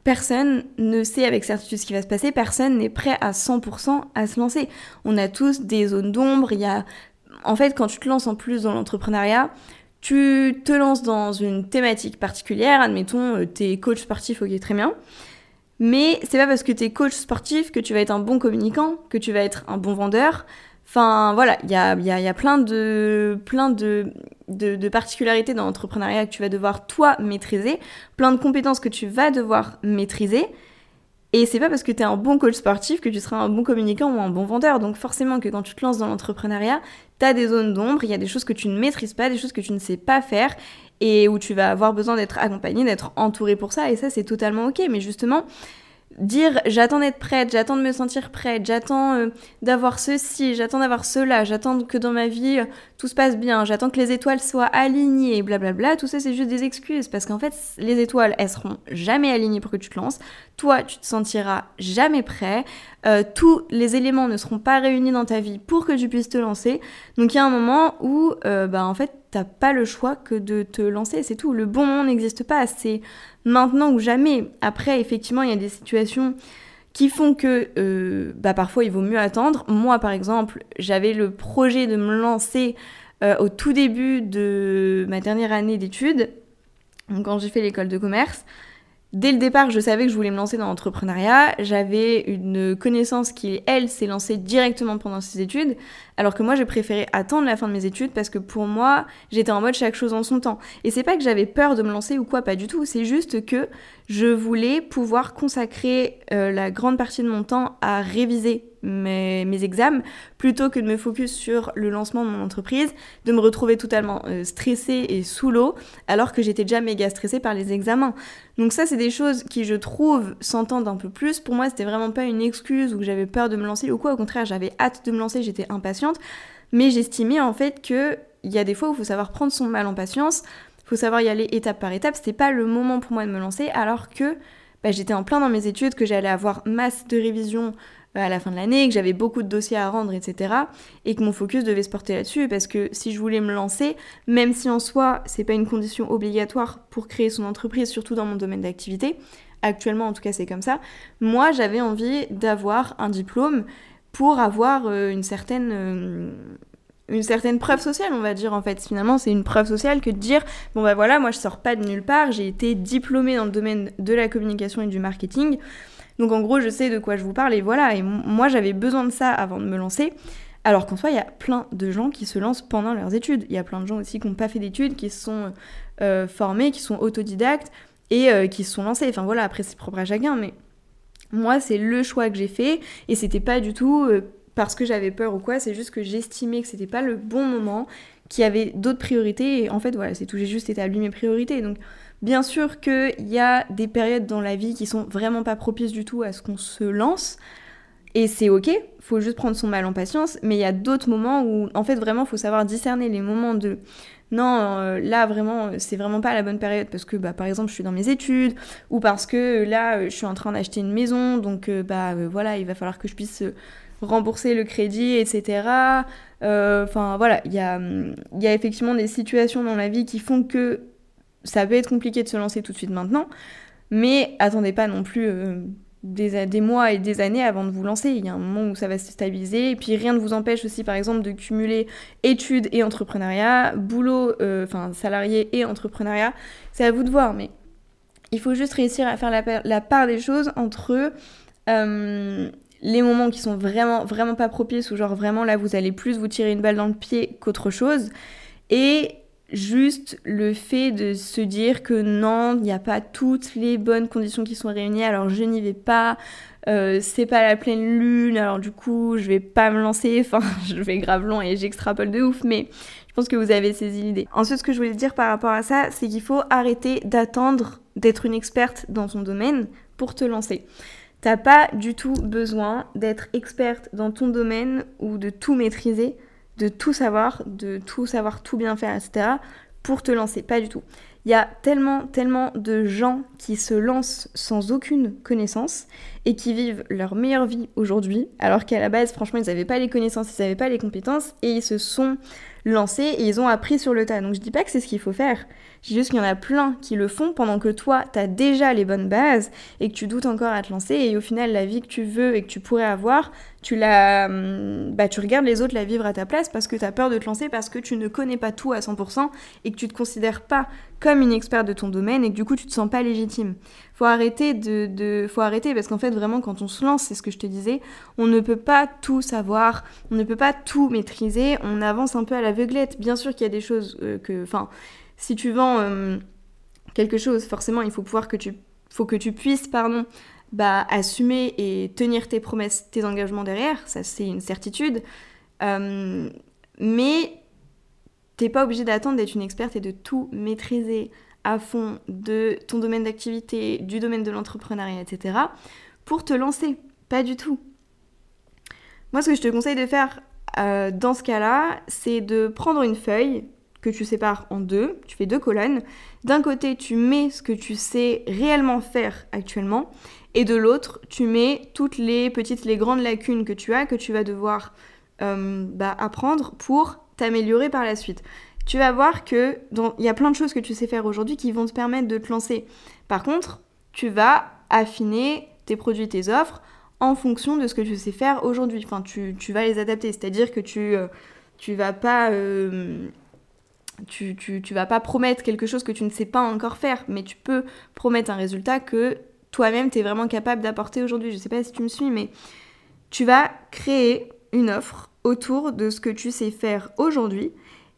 personne ne sait avec certitude ce qui va se passer, personne n'est prêt à 100% à se lancer. On a tous des zones d'ombre, il y a... En fait, quand tu te lances en plus dans l'entrepreneuriat, tu te lances dans une thématique particulière, admettons, euh, t'es coach sportif, ok, très bien. Mais c'est pas parce que tu es coach sportif que tu vas être un bon communicant, que tu vas être un bon vendeur. Enfin voilà, il y a, y, a, y a, plein, de, plein de, de, de particularités dans l'entrepreneuriat que tu vas devoir toi maîtriser, plein de compétences que tu vas devoir maîtriser. Et c'est pas parce que tu es un bon coach sportif que tu seras un bon communicant ou un bon vendeur. Donc forcément que quand tu te lances dans l'entrepreneuriat, tu as des zones d'ombre, il y a des choses que tu ne maîtrises pas, des choses que tu ne sais pas faire et où tu vas avoir besoin d'être accompagné, d'être entouré pour ça. Et ça, c'est totalement ok. Mais justement, dire j'attends d'être prête, j'attends de me sentir prête, j'attends euh, d'avoir ceci, j'attends d'avoir cela, j'attends que dans ma vie euh, tout se passe bien, j'attends que les étoiles soient alignées, blablabla, tout ça c'est juste des excuses parce qu'en fait les étoiles elles seront jamais alignées pour que tu te lances, toi tu te sentiras jamais prêt, euh, tous les éléments ne seront pas réunis dans ta vie pour que tu puisses te lancer, donc il y a un moment où bah en fait t'as pas le choix que de te lancer, c'est tout, le bon moment n'existe pas, c'est maintenant ou jamais. Après, effectivement, il y a des situations qui font que euh, bah, parfois il vaut mieux attendre. Moi, par exemple, j'avais le projet de me lancer euh, au tout début de ma dernière année d'études, quand j'ai fait l'école de commerce. Dès le départ, je savais que je voulais me lancer dans l'entrepreneuriat. J'avais une connaissance qui, elle, s'est lancée directement pendant ses études, alors que moi, j'ai préféré attendre la fin de mes études parce que pour moi, j'étais en mode chaque chose en son temps. Et c'est pas que j'avais peur de me lancer ou quoi, pas du tout. C'est juste que je voulais pouvoir consacrer euh, la grande partie de mon temps à réviser mes, mes, examens plutôt que de me focus sur le lancement de mon entreprise, de me retrouver totalement euh, stressée et sous l'eau alors que j'étais déjà méga stressée par les examens. Donc ça c'est des choses qui je trouve s'entendent un peu plus. Pour moi c'était vraiment pas une excuse ou que j'avais peur de me lancer ou quoi, au contraire j'avais hâte de me lancer, j'étais impatiente, mais j'estimais en fait que il y a des fois où il faut savoir prendre son mal en patience, faut savoir y aller étape par étape, c'était pas le moment pour moi de me lancer alors que bah, j'étais en plein dans mes études, que j'allais avoir masse de révisions à la fin de l'année, que j'avais beaucoup de dossiers à rendre, etc. Et que mon focus devait se porter là-dessus, parce que si je voulais me lancer, même si en soi, c'est pas une condition obligatoire pour créer son entreprise, surtout dans mon domaine d'activité, actuellement en tout cas c'est comme ça, moi j'avais envie d'avoir un diplôme pour avoir euh, une certaine euh, une certaine preuve sociale, on va dire en fait. Finalement, c'est une preuve sociale que de dire bon bah voilà, moi je sors pas de nulle part, j'ai été diplômée dans le domaine de la communication et du marketing. Donc en gros, je sais de quoi je vous parle et voilà. Et moi, j'avais besoin de ça avant de me lancer. Alors qu'en soi, il y a plein de gens qui se lancent pendant leurs études. Il y a plein de gens aussi qui n'ont pas fait d'études, qui se sont euh, formés, qui sont autodidactes et euh, qui se sont lancés. Enfin voilà, après c'est propre à chacun, mais moi c'est le choix que j'ai fait et c'était pas du tout euh, parce que j'avais peur ou quoi, c'est juste que j'estimais que c'était pas le bon moment, qu'il y avait d'autres priorités et en fait voilà, c'est tout, j'ai juste établi mes priorités. Donc Bien sûr qu'il y a des périodes dans la vie qui sont vraiment pas propices du tout à ce qu'on se lance. Et c'est ok, faut juste prendre son mal en patience, mais il y a d'autres moments où en fait vraiment faut savoir discerner les moments de non, euh, là vraiment, c'est vraiment pas la bonne période parce que bah, par exemple je suis dans mes études ou parce que là je suis en train d'acheter une maison, donc euh, bah euh, voilà, il va falloir que je puisse rembourser le crédit, etc. Enfin voilà, il y a, y a effectivement des situations dans la vie qui font que ça peut être compliqué de se lancer tout de suite maintenant, mais attendez pas non plus euh, des, mois et des années avant de vous lancer. Il y a un moment où ça va se stabiliser, et puis rien ne vous empêche aussi, par exemple, de cumuler études et entrepreneuriat, boulot, euh, enfin salarié et entrepreneuriat. C'est à vous de voir, mais il faut juste réussir à faire la, part des choses entre euh, les moments qui sont vraiment, vraiment pas propices, ou genre vraiment là vous allez plus vous tirer une balle dans le pied qu'autre chose, et juste le fait de se dire que non, il n'y a pas toutes les bonnes conditions qui sont réunies, alors je n'y vais pas, euh, c'est pas la pleine lune, alors du coup je vais pas me lancer, enfin je vais grave long et j'extrapole de ouf, mais je pense que vous avez saisi l'idée. Ensuite, ce que je voulais dire par rapport à ça, c'est qu'il faut arrêter d'attendre d'être une experte dans ton domaine pour te lancer. T'as pas du tout besoin d'être experte dans ton domaine ou de tout maîtriser de tout savoir, de tout savoir, tout bien faire, etc. pour te lancer. Pas du tout. Il y a tellement, tellement de gens qui se lancent sans aucune connaissance et qui vivent leur meilleure vie aujourd'hui, alors qu'à la base, franchement, ils n'avaient pas les connaissances, ils n'avaient pas les compétences et ils se sont lancés et ils ont appris sur le tas. Donc je dis pas que c'est ce qu'il faut faire. Je dis juste qu'il y en a plein qui le font pendant que toi, tu as déjà les bonnes bases et que tu doutes encore à te lancer et au final, la vie que tu veux et que tu pourrais avoir, tu la hum, bah tu regardes les autres la vivre à ta place parce que tu as peur de te lancer parce que tu ne connais pas tout à 100% et que tu te considères pas comme une experte de ton domaine et que du coup tu te sens pas légitime. faut arrêter de, faut arrêter parce qu'en fait vraiment quand on se lance, c'est ce que je te disais, on ne peut pas tout savoir, on ne peut pas tout maîtriser, on avance un peu à l'aveuglette. Bien sûr qu'il y a des choses euh, que, enfin, si tu vends euh, quelque chose, forcément il faut pouvoir que tu, faut que tu puisses, pardon, bah assumer et tenir tes promesses, tes engagements derrière, ça c'est une certitude. Euh, mais t'es pas obligé d'attendre d'être une experte et de tout maîtriser à fond de ton domaine d'activité, du domaine de l'entrepreneuriat, etc. pour te lancer. Pas du tout. Moi, ce que je te conseille de faire euh, dans ce cas-là, c'est de prendre une feuille que tu sépares en deux, tu fais deux colonnes. D'un côté, tu mets ce que tu sais réellement faire actuellement, et de l'autre, tu mets toutes les petites, les grandes lacunes que tu as, que tu vas devoir euh, bah, apprendre pour t'améliorer par la suite tu vas voir que il y a plein de choses que tu sais faire aujourd'hui qui vont te permettre de te lancer. Par contre, tu vas affiner tes produits, tes offres en fonction de ce que tu sais faire aujourd'hui. Enfin, tu, vas les adapter. C'est-à-dire que tu, euh, tu vas pas. Euh, tu, tu, vas pas promettre quelque chose que tu ne sais pas encore faire, mais tu peux promettre un résultat que toi-même tu es vraiment capable d'apporter aujourd'hui. Je sais pas si tu me suis, mais tu vas créer une offre autour de ce que tu sais faire aujourd'hui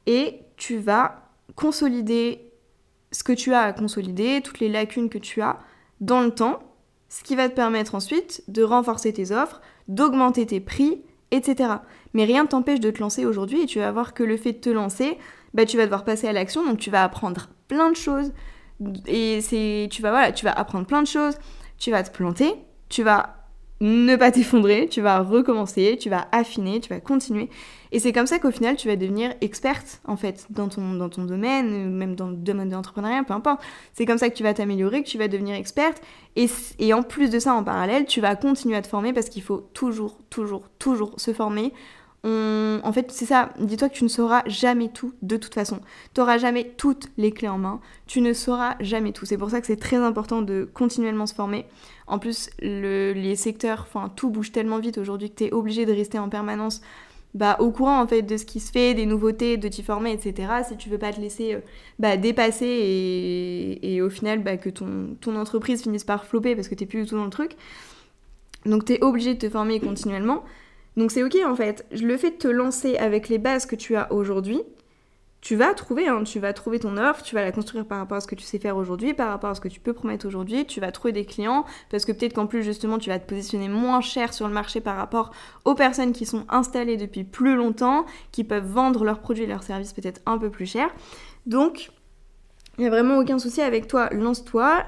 et tu vas consolider ce que tu as à consolider, toutes les lacunes que tu as dans le temps, ce qui va te permettre ensuite de renforcer tes offres, d'augmenter tes prix, etc. Mais rien ne t'empêche de te lancer aujourd'hui et tu vas voir que le fait de te lancer, bah, tu vas devoir passer à l'action, donc tu vas apprendre plein de choses. Et c'est, tu vas voilà, tu vas apprendre plein de choses, tu vas te planter, tu vas ne pas t'effondrer, tu vas recommencer, tu vas affiner, tu vas continuer. Et c'est comme ça qu'au final, tu vas devenir experte, en fait, dans ton, dans ton domaine, même dans le domaine de l'entrepreneuriat, peu importe. C'est comme ça que tu vas t'améliorer, que tu vas devenir experte. Et, et en plus de ça, en parallèle, tu vas continuer à te former parce qu'il faut toujours, toujours, toujours se former en fait, c'est ça. Dis-toi que tu ne sauras jamais tout de toute façon. Tu n'auras jamais toutes les clés en main. Tu ne sauras jamais tout. C'est pour ça que c'est très important de continuellement se former. En plus, les secteurs, enfin, tout bouge tellement vite aujourd'hui que tu es obligé de rester en permanence bah, au courant en fait de ce qui se fait, des nouveautés, de t'y former, etc. Si tu veux pas te laisser euh, bah, dépasser et, au final bah, que ton, ton entreprise finisse par flopper parce que tu n'es plus du tout dans le truc. Donc tu es obligé de te former continuellement. Donc c'est ok en fait. Le fait de te lancer avec les bases que tu as aujourd'hui, tu vas trouver, hein, tu vas trouver ton offre, tu vas la construire par rapport à ce que tu sais faire aujourd'hui, par rapport à ce que tu peux promettre aujourd'hui, tu vas trouver des clients, parce que peut-être qu'en plus justement tu vas te positionner moins cher sur le marché par rapport aux personnes qui sont installées depuis plus longtemps, qui peuvent vendre leurs produits et leurs services peut-être un peu plus cher. Donc, il n'y a vraiment aucun souci avec toi, lance-toi,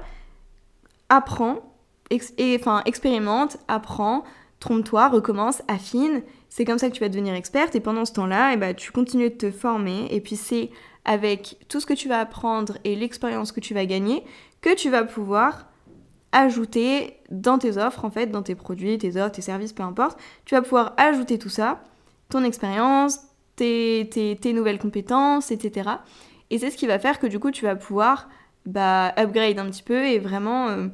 apprends, et, enfin expérimente, apprends, trompe-toi, recommence, affine. C'est comme ça que tu vas devenir experte et pendant ce temps-là, eh ben, tu continues de te former et puis c'est avec tout ce que tu vas apprendre et l'expérience que tu vas gagner que tu vas pouvoir ajouter dans tes offres, en fait, dans tes produits, tes offres, tes services, peu importe. Tu vas pouvoir ajouter tout ça, ton expérience, tes, nouvelles compétences, etc. Et c'est ce qui va faire que du coup, tu vas pouvoir bah, upgrade un petit peu et vraiment euh,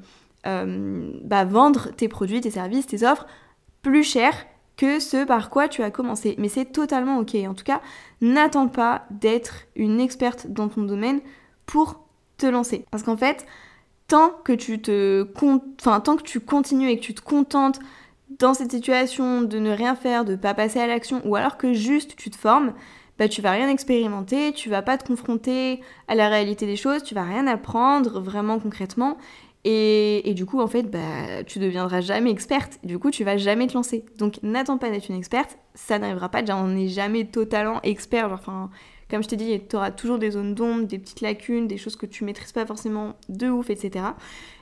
euh, bah, vendre tes produits, tes services, tes offres plus cher que ce par quoi tu as commencé. Mais c'est totalement ok. En tout cas, n'attends pas d'être une experte dans ton domaine pour te lancer. Parce qu'en fait, tant que tu te enfin tant que tu continues et que tu te contentes dans cette situation de ne rien faire, de pas passer à l'action, ou alors que juste tu te formes, bah tu vas rien expérimenter, tu vas pas te confronter à la réalité des choses, tu vas rien apprendre vraiment concrètement, et, du coup, en fait, bah, tu deviendras jamais experte. Du coup, tu vas jamais te lancer. Donc, n'attends pas d'être une experte. Ça n'arrivera pas. Déjà, on n'est jamais totalement expert. Comme je t'ai dit, tu auras toujours des zones d'ombre, des petites lacunes, des choses que tu maîtrises pas forcément de ouf, etc.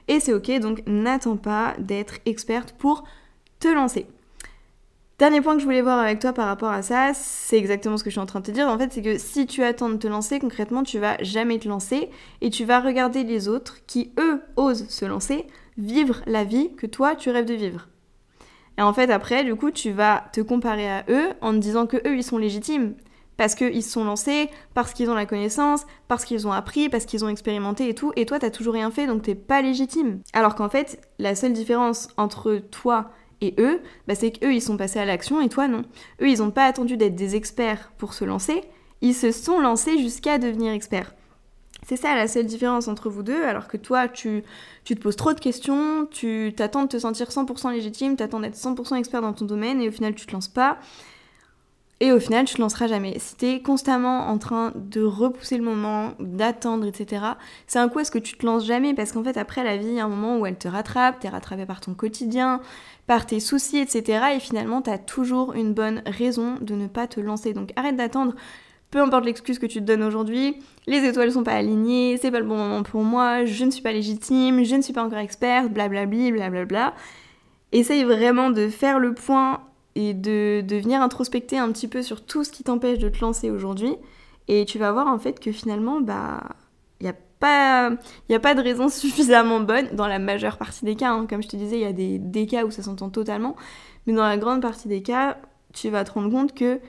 Et c'est ok. Donc, n'attends pas d'être experte pour te lancer. Dernier point que je voulais voir avec toi par rapport à ça, c'est exactement ce que je suis en train de te dire. En fait, c'est que si tu attends de te lancer, concrètement, tu vas jamais te lancer et tu vas regarder les autres qui, eux, osent se lancer, vivre la vie que toi, tu rêves de vivre. Et en fait, après, du coup, tu vas te comparer à eux en te disant que eux, ils sont légitimes. Parce qu'ils se sont lancés, parce qu'ils ont la connaissance, parce qu'ils ont appris, parce qu'ils ont expérimenté et tout. Et toi, t'as toujours rien fait, donc t'es pas légitime. Alors qu'en fait, la seule différence entre toi et eux, bah, c'est qu'eux, ils sont passés à l'action et toi, non. Eux, ils n'ont pas attendu d'être des experts pour se lancer, ils se sont lancés jusqu'à devenir experts. C'est ça la seule différence entre vous deux, alors que toi, tu, tu te poses trop de questions, tu t'attends de te sentir 100% légitime, t'attends d'être 100% expert dans ton domaine, et au final, tu te lances pas. Et au final, tu te lanceras jamais. Si t'es constamment en train de repousser le moment, d'attendre, etc., c'est un coup est-ce que tu te lances jamais Parce qu'en fait, après, la vie, il y a un moment où elle te rattrape, t'es rattrapé par ton quotidien, par tes soucis, etc. Et finalement, t'as toujours une bonne raison de ne pas te lancer. Donc arrête d'attendre. Peu importe l'excuse que tu te donnes aujourd'hui, les étoiles sont pas alignées, c'est pas le bon moment pour moi, je ne suis pas légitime, je ne suis pas encore experte, blablabli, blablabla. Essaye vraiment de faire le point et de, de venir introspecter un petit peu sur tout ce qui t'empêche de te lancer aujourd'hui. Et tu vas voir en fait que finalement, bah, pas, il a pas de raison suffisamment bonne dans la majeure partie des cas. Hein. Comme je te disais, il y a des, cas où ça s'entend totalement, mais dans la grande partie des cas, tu vas te rendre compte que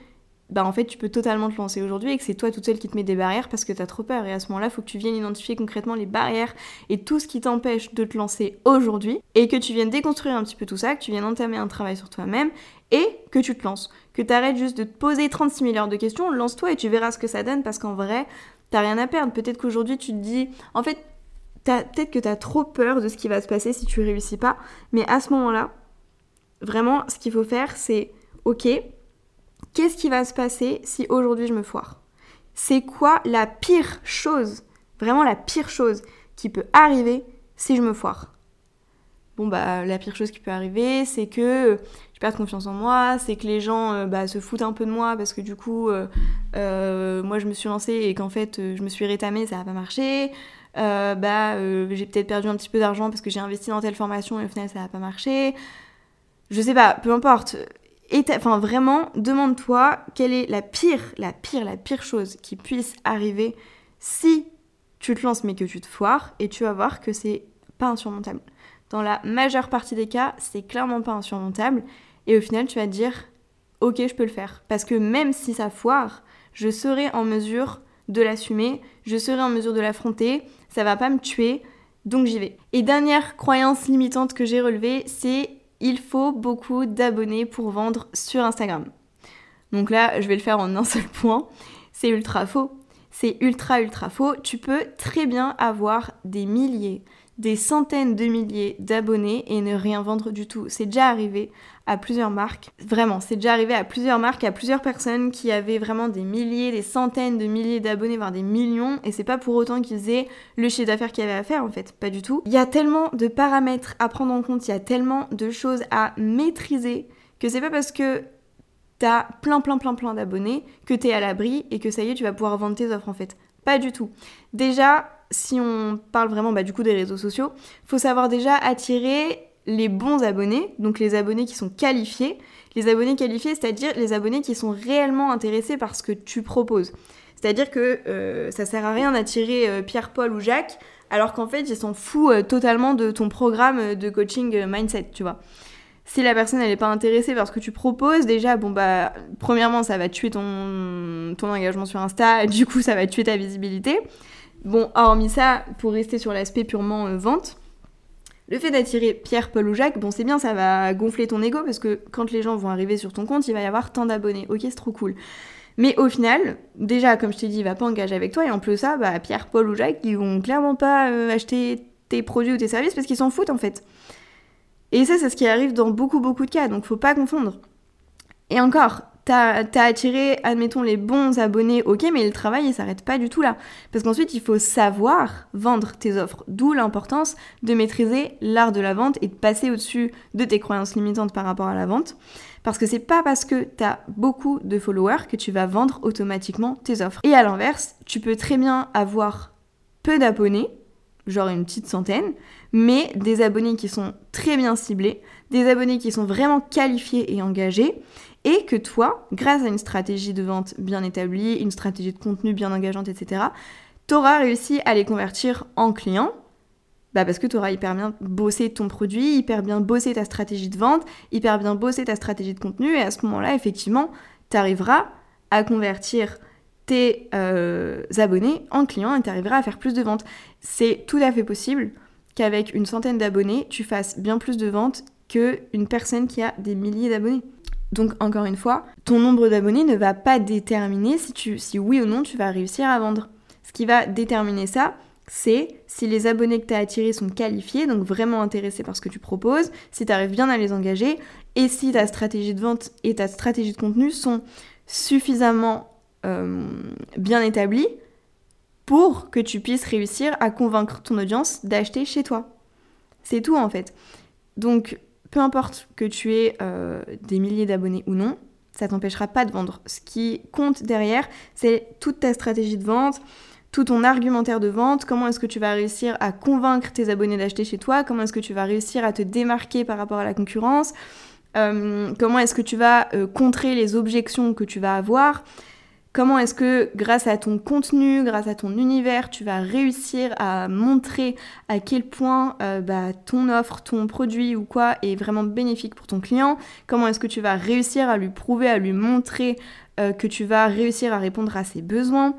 bah en fait tu peux totalement te lancer aujourd'hui et que c'est toi toute seule qui te met des barrières parce que t'as trop peur et à ce moment-là faut que tu viennes identifier concrètement les barrières et tout ce qui t'empêche de te lancer aujourd'hui et que tu viennes déconstruire un petit peu tout ça, que tu viennes entamer un travail sur toi-même et que tu te lances, que tu arrêtes juste de te poser 36 000 heures de questions, lance-toi et tu verras ce que ça donne parce qu'en vrai t'as rien à perdre, peut-être qu'aujourd'hui tu te dis en fait peut-être que t'as trop peur de ce qui va se passer si tu réussis pas mais à ce moment-là vraiment ce qu'il faut faire c'est ok Qu'est-ce qui va se passer si aujourd'hui je me foire? C'est quoi la pire chose, vraiment la pire chose qui peut arriver si je me foire? Bon bah la pire chose qui peut arriver c'est que je perds confiance en moi, c'est que les gens euh, bah, se foutent un peu de moi parce que du coup euh, euh, moi je me suis lancée et qu'en fait je me suis rétamée, ça n'a pas marché. bah j'ai peut-être perdu un petit peu d'argent parce que j'ai investi dans telle formation et au final ça n'a pas marché. Je sais pas, peu importe enfin vraiment, demande-toi quelle est la pire, la pire, la pire chose qui puisse arriver si tu te lances mais que tu te foires et tu vas voir que c'est pas insurmontable. Dans la majeure partie des cas, c'est clairement pas insurmontable et au final tu vas te dire ok je peux le faire parce que même si ça foire, je serai en mesure de l'assumer, je serai en mesure de l'affronter, ça va pas me tuer, donc j'y vais. Et dernière croyance limitante que j'ai relevée, c'est il faut beaucoup d'abonnés pour vendre sur Instagram. Donc là, je vais le faire en un seul point. C'est ultra faux. C'est ultra ultra faux. Tu peux très bien avoir des milliers, des centaines de milliers d'abonnés et ne rien vendre du tout. C'est déjà arrivé à plusieurs marques. Vraiment, c'est déjà arrivé à plusieurs marques, à plusieurs personnes qui avaient vraiment des milliers, des centaines de milliers d'abonnés, voire des millions. Et c'est pas pour autant qu'ils aient le chiffre d'affaires qu'il y avait à faire en fait. Pas du tout. Il y a tellement de paramètres à prendre en compte, il y a tellement de choses à maîtriser que c'est pas parce que t'as plein plein plein plein d'abonnés que t'es à l'abri et que ça y est, tu vas pouvoir vendre tes offres en fait. Pas du tout. Déjà, si on parle vraiment bah, du coup des réseaux sociaux, faut savoir déjà attirer les bons abonnés, donc les abonnés qui sont qualifiés. Les abonnés qualifiés, c'est-à-dire les abonnés qui sont réellement intéressés par ce que tu proposes. C'est-à-dire que euh, ça sert à rien d'attirer euh, Pierre, Paul ou Jacques, alors qu'en fait, ils s'en foutent euh, totalement de ton programme de coaching mindset, tu vois. Si la personne n'est pas intéressée par ce que tu proposes, déjà, bon bah, premièrement, ça va tuer ton, ton engagement sur Insta, du coup, ça va tuer ta visibilité. Bon, hormis ça, pour rester sur l'aspect purement euh, vente, le fait d'attirer Pierre, Paul ou Jacques, bon c'est bien, ça va gonfler ton ego parce que quand les gens vont arriver sur ton compte, il va y avoir tant d'abonnés. Ok, c'est trop cool. Mais au final, déjà, comme je t'ai dit, il va pas engager avec toi et en plus ça, bah, Pierre, Paul ou Jacques, ils vont clairement pas euh, acheter tes produits ou tes services parce qu'ils s'en foutent en fait. Et ça, c'est ce qui arrive dans beaucoup, beaucoup de cas, donc faut pas confondre. Et encore, t'as as attiré, admettons, les bons abonnés, ok, mais le travail, il s'arrête pas du tout là. Parce qu'ensuite, il faut savoir vendre tes offres. D'où l'importance de maîtriser l'art de la vente et de passer au-dessus de tes croyances limitantes par rapport à la vente. Parce que c'est pas parce que t'as beaucoup de followers que tu vas vendre automatiquement tes offres. Et à l'inverse, tu peux très bien avoir peu d'abonnés, genre une petite centaine, mais des abonnés qui sont très bien ciblés, des abonnés qui sont vraiment qualifiés et engagés, et que toi, grâce à une stratégie de vente bien établie, une stratégie de contenu bien engageante, etc., tu auras réussi à les convertir en clients. Bah parce que tu auras hyper bien bossé ton produit, hyper bien bossé ta stratégie de vente, hyper bien bossé ta stratégie de contenu, et à ce moment-là, effectivement, tu arriveras à convertir tes euh, abonnés en clients et tu arriveras à faire plus de ventes. C'est tout à fait possible qu'avec une centaine d'abonnés, tu fasses bien plus de ventes qu'une personne qui a des milliers d'abonnés. Donc encore une fois, ton nombre d'abonnés ne va pas déterminer si, oui ou non tu vas réussir à vendre. Ce qui va déterminer ça, c'est si les abonnés que tu as attirés sont qualifiés, donc vraiment intéressés par ce que tu proposes, si tu arrives bien à les engager, et si ta stratégie de vente et ta stratégie de contenu sont suffisamment euh, bien établies pour que tu puisses réussir à convaincre ton audience d'acheter chez toi. C'est tout en fait. Donc, peu importe que tu aies euh, des milliers d'abonnés ou non, ça t'empêchera pas de vendre. Ce qui compte derrière, c'est toute ta stratégie de vente, tout ton argumentaire de vente, comment est-ce que tu vas réussir à convaincre tes abonnés d'acheter chez toi, comment est-ce que tu vas réussir à te démarquer par rapport à la concurrence, euh, comment est-ce que tu vas euh, contrer les objections que tu vas avoir, comment est-ce que grâce à ton contenu, grâce à ton univers, tu vas réussir à montrer à quel point euh, bah, ton offre, ton produit ou quoi est vraiment bénéfique pour ton client, comment est-ce que tu vas réussir à lui prouver, à lui montrer que tu vas réussir à répondre à ses besoins?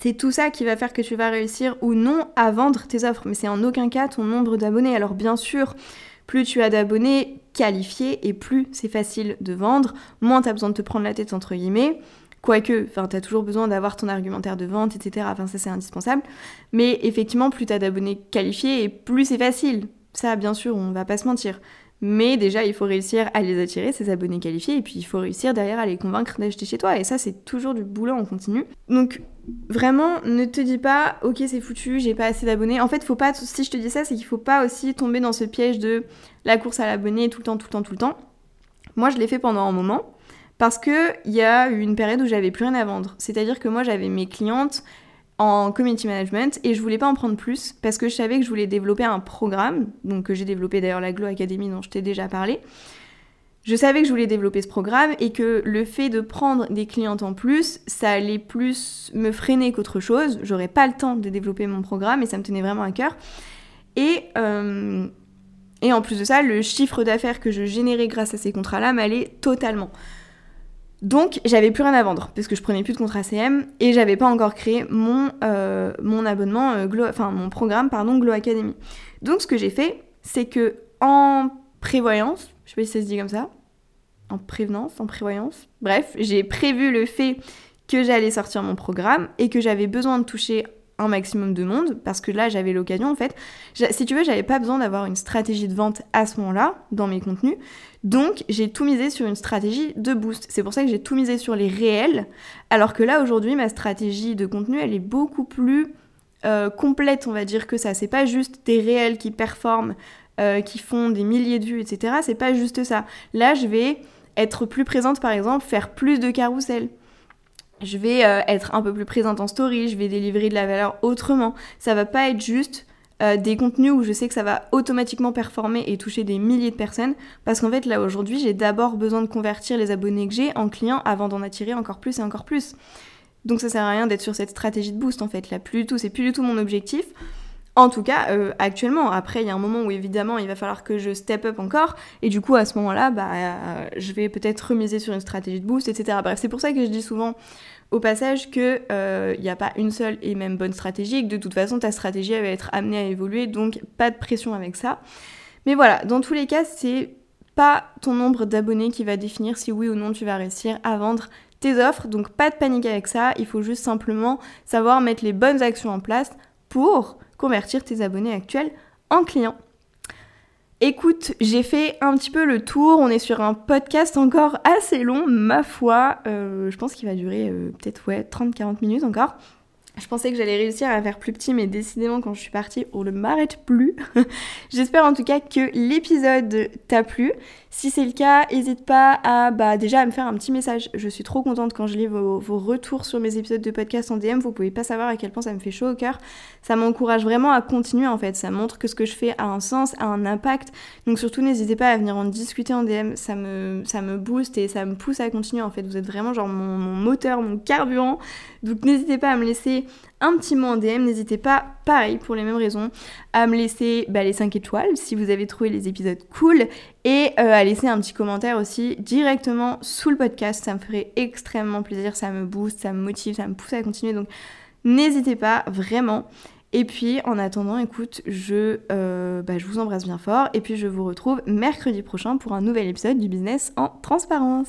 C'est tout ça qui va faire que tu vas réussir ou non à vendre tes offres, mais c'est en aucun cas ton nombre d'abonnés. Alors bien sûr, plus tu as d'abonnés qualifiés et plus c'est facile de vendre, moins tu as besoin de te prendre la tête entre guillemets. Quoique, enfin, tu as toujours besoin d'avoir ton argumentaire de vente, etc. Enfin, ça c'est indispensable. Mais effectivement, plus tu as d'abonnés qualifiés et plus c'est facile. Ça, bien sûr, on va pas se mentir. Mais déjà, il faut réussir à les attirer, ces abonnés qualifiés, et puis il faut réussir derrière à les convaincre d'acheter chez toi. Et ça, c'est toujours du boulot en continu. Donc, vraiment, ne te dis pas, ok, c'est foutu, j'ai pas assez d'abonnés. En fait, faut pas, si je te dis ça, c'est qu'il faut pas aussi tomber dans ce piège de la course à l'abonné tout le temps, tout le temps, tout le temps. Moi, je l'ai fait pendant un moment. Parce qu'il y a eu une période où j'avais plus rien à vendre. C'est-à-dire que moi, j'avais mes clientes, en community management et je voulais pas en prendre plus parce que je savais que je voulais développer un programme, donc que j'ai développé d'ailleurs la Glow Academy dont je t'ai déjà parlé. Je savais que je voulais développer ce programme et que le fait de prendre des clientes en plus, ça allait plus me freiner qu'autre chose. J'aurais pas le temps de développer mon programme et ça me tenait vraiment à cœur. Et, euh, et en plus de ça, le chiffre d'affaires que je générais grâce à ces contrats-là m'allait totalement. Donc j'avais plus rien à vendre parce que je prenais plus de contrat CM et j'avais pas encore créé mon, euh, abonnement, euh, enfin mon programme pardon Glow Academy. Donc ce que j'ai fait, c'est que en prévoyance, je sais pas si ça se dit comme ça, en prévenance, en prévoyance, bref, j'ai prévu le fait que j'allais sortir mon programme et que j'avais besoin de toucher un maximum de monde parce que là j'avais l'occasion en fait. Si tu veux, j'avais pas besoin d'avoir une stratégie de vente à ce moment-là dans mes contenus. Donc j'ai tout misé sur une stratégie de boost. C'est pour ça que j'ai tout misé sur les réels. Alors que là aujourd'hui, ma stratégie de contenu, elle est beaucoup plus euh, complète, on va dire que ça. C'est pas juste des réels qui performent, euh, qui font des milliers de vues, etc. C'est pas juste ça. Là, je vais être plus présente, par exemple, faire plus de carousel je vais euh, être un peu plus présente en story, je vais délivrer de la valeur autrement. Ça va pas être juste euh, des contenus où je sais que ça va automatiquement performer et toucher des milliers de personnes. Parce qu'en fait, là aujourd'hui, j'ai d'abord besoin de convertir les abonnés que j'ai en clients avant d'en attirer encore plus et encore plus. Donc ça sert à rien d'être sur cette stratégie de boost en fait. Là, plus du tout, c'est plus du tout mon objectif. En tout cas, euh, actuellement, après, il y a un moment où évidemment il va falloir que je step up encore, et du coup, à ce moment-là, bah, je vais peut-être remiser sur une stratégie de boost, etc. Bref, c'est pour ça que je dis souvent au passage qu'il euh, n'y a pas une seule et même bonne stratégie, que de toute façon, ta stratégie va être amenée à évoluer, donc pas de pression avec ça. Mais voilà, dans tous les cas, c'est pas ton nombre d'abonnés qui va définir si oui ou non tu vas réussir à vendre tes offres, donc pas de panique avec ça, il faut juste simplement savoir mettre les bonnes actions en place pour convertir tes abonnés actuels en clients. Écoute, j'ai fait un petit peu le tour, on est sur un podcast encore assez long, ma foi, euh, je pense qu'il va durer euh, peut-être ouais, 30-40 minutes encore. Je pensais que j'allais réussir à faire plus petit, mais décidément, quand je suis partie, on ne m'arrête plus. J'espère en tout cas que l'épisode t'a plu. Si c'est le cas, n'hésite pas à bah, déjà à me faire un petit message. Je suis trop contente quand je lis vos, retours sur mes épisodes de podcast en DM. Vous pouvez pas savoir à quel point ça me fait chaud au cœur. Ça m'encourage vraiment à continuer en fait. Ça montre que ce que je fais a un sens, a un impact. Donc surtout, n'hésitez pas à venir en discuter en DM. Ça me, ça me booste et ça me pousse à continuer en fait. Vous êtes vraiment genre mon, mon moteur, mon carburant. Donc n'hésitez pas à me laisser un petit mot en DM. N'hésitez pas, pareil, pour les mêmes raisons, à me laisser bah, les 5 étoiles si vous avez trouvé les épisodes cool et euh, à laisser un petit commentaire aussi directement sous le podcast. Ça me ferait extrêmement plaisir, ça me booste, ça me motive, ça me pousse à continuer. Donc n'hésitez pas, vraiment. Et puis en attendant, écoute, je, euh, bah, je vous embrasse bien fort et puis je vous retrouve mercredi prochain pour un nouvel épisode du business en transparence.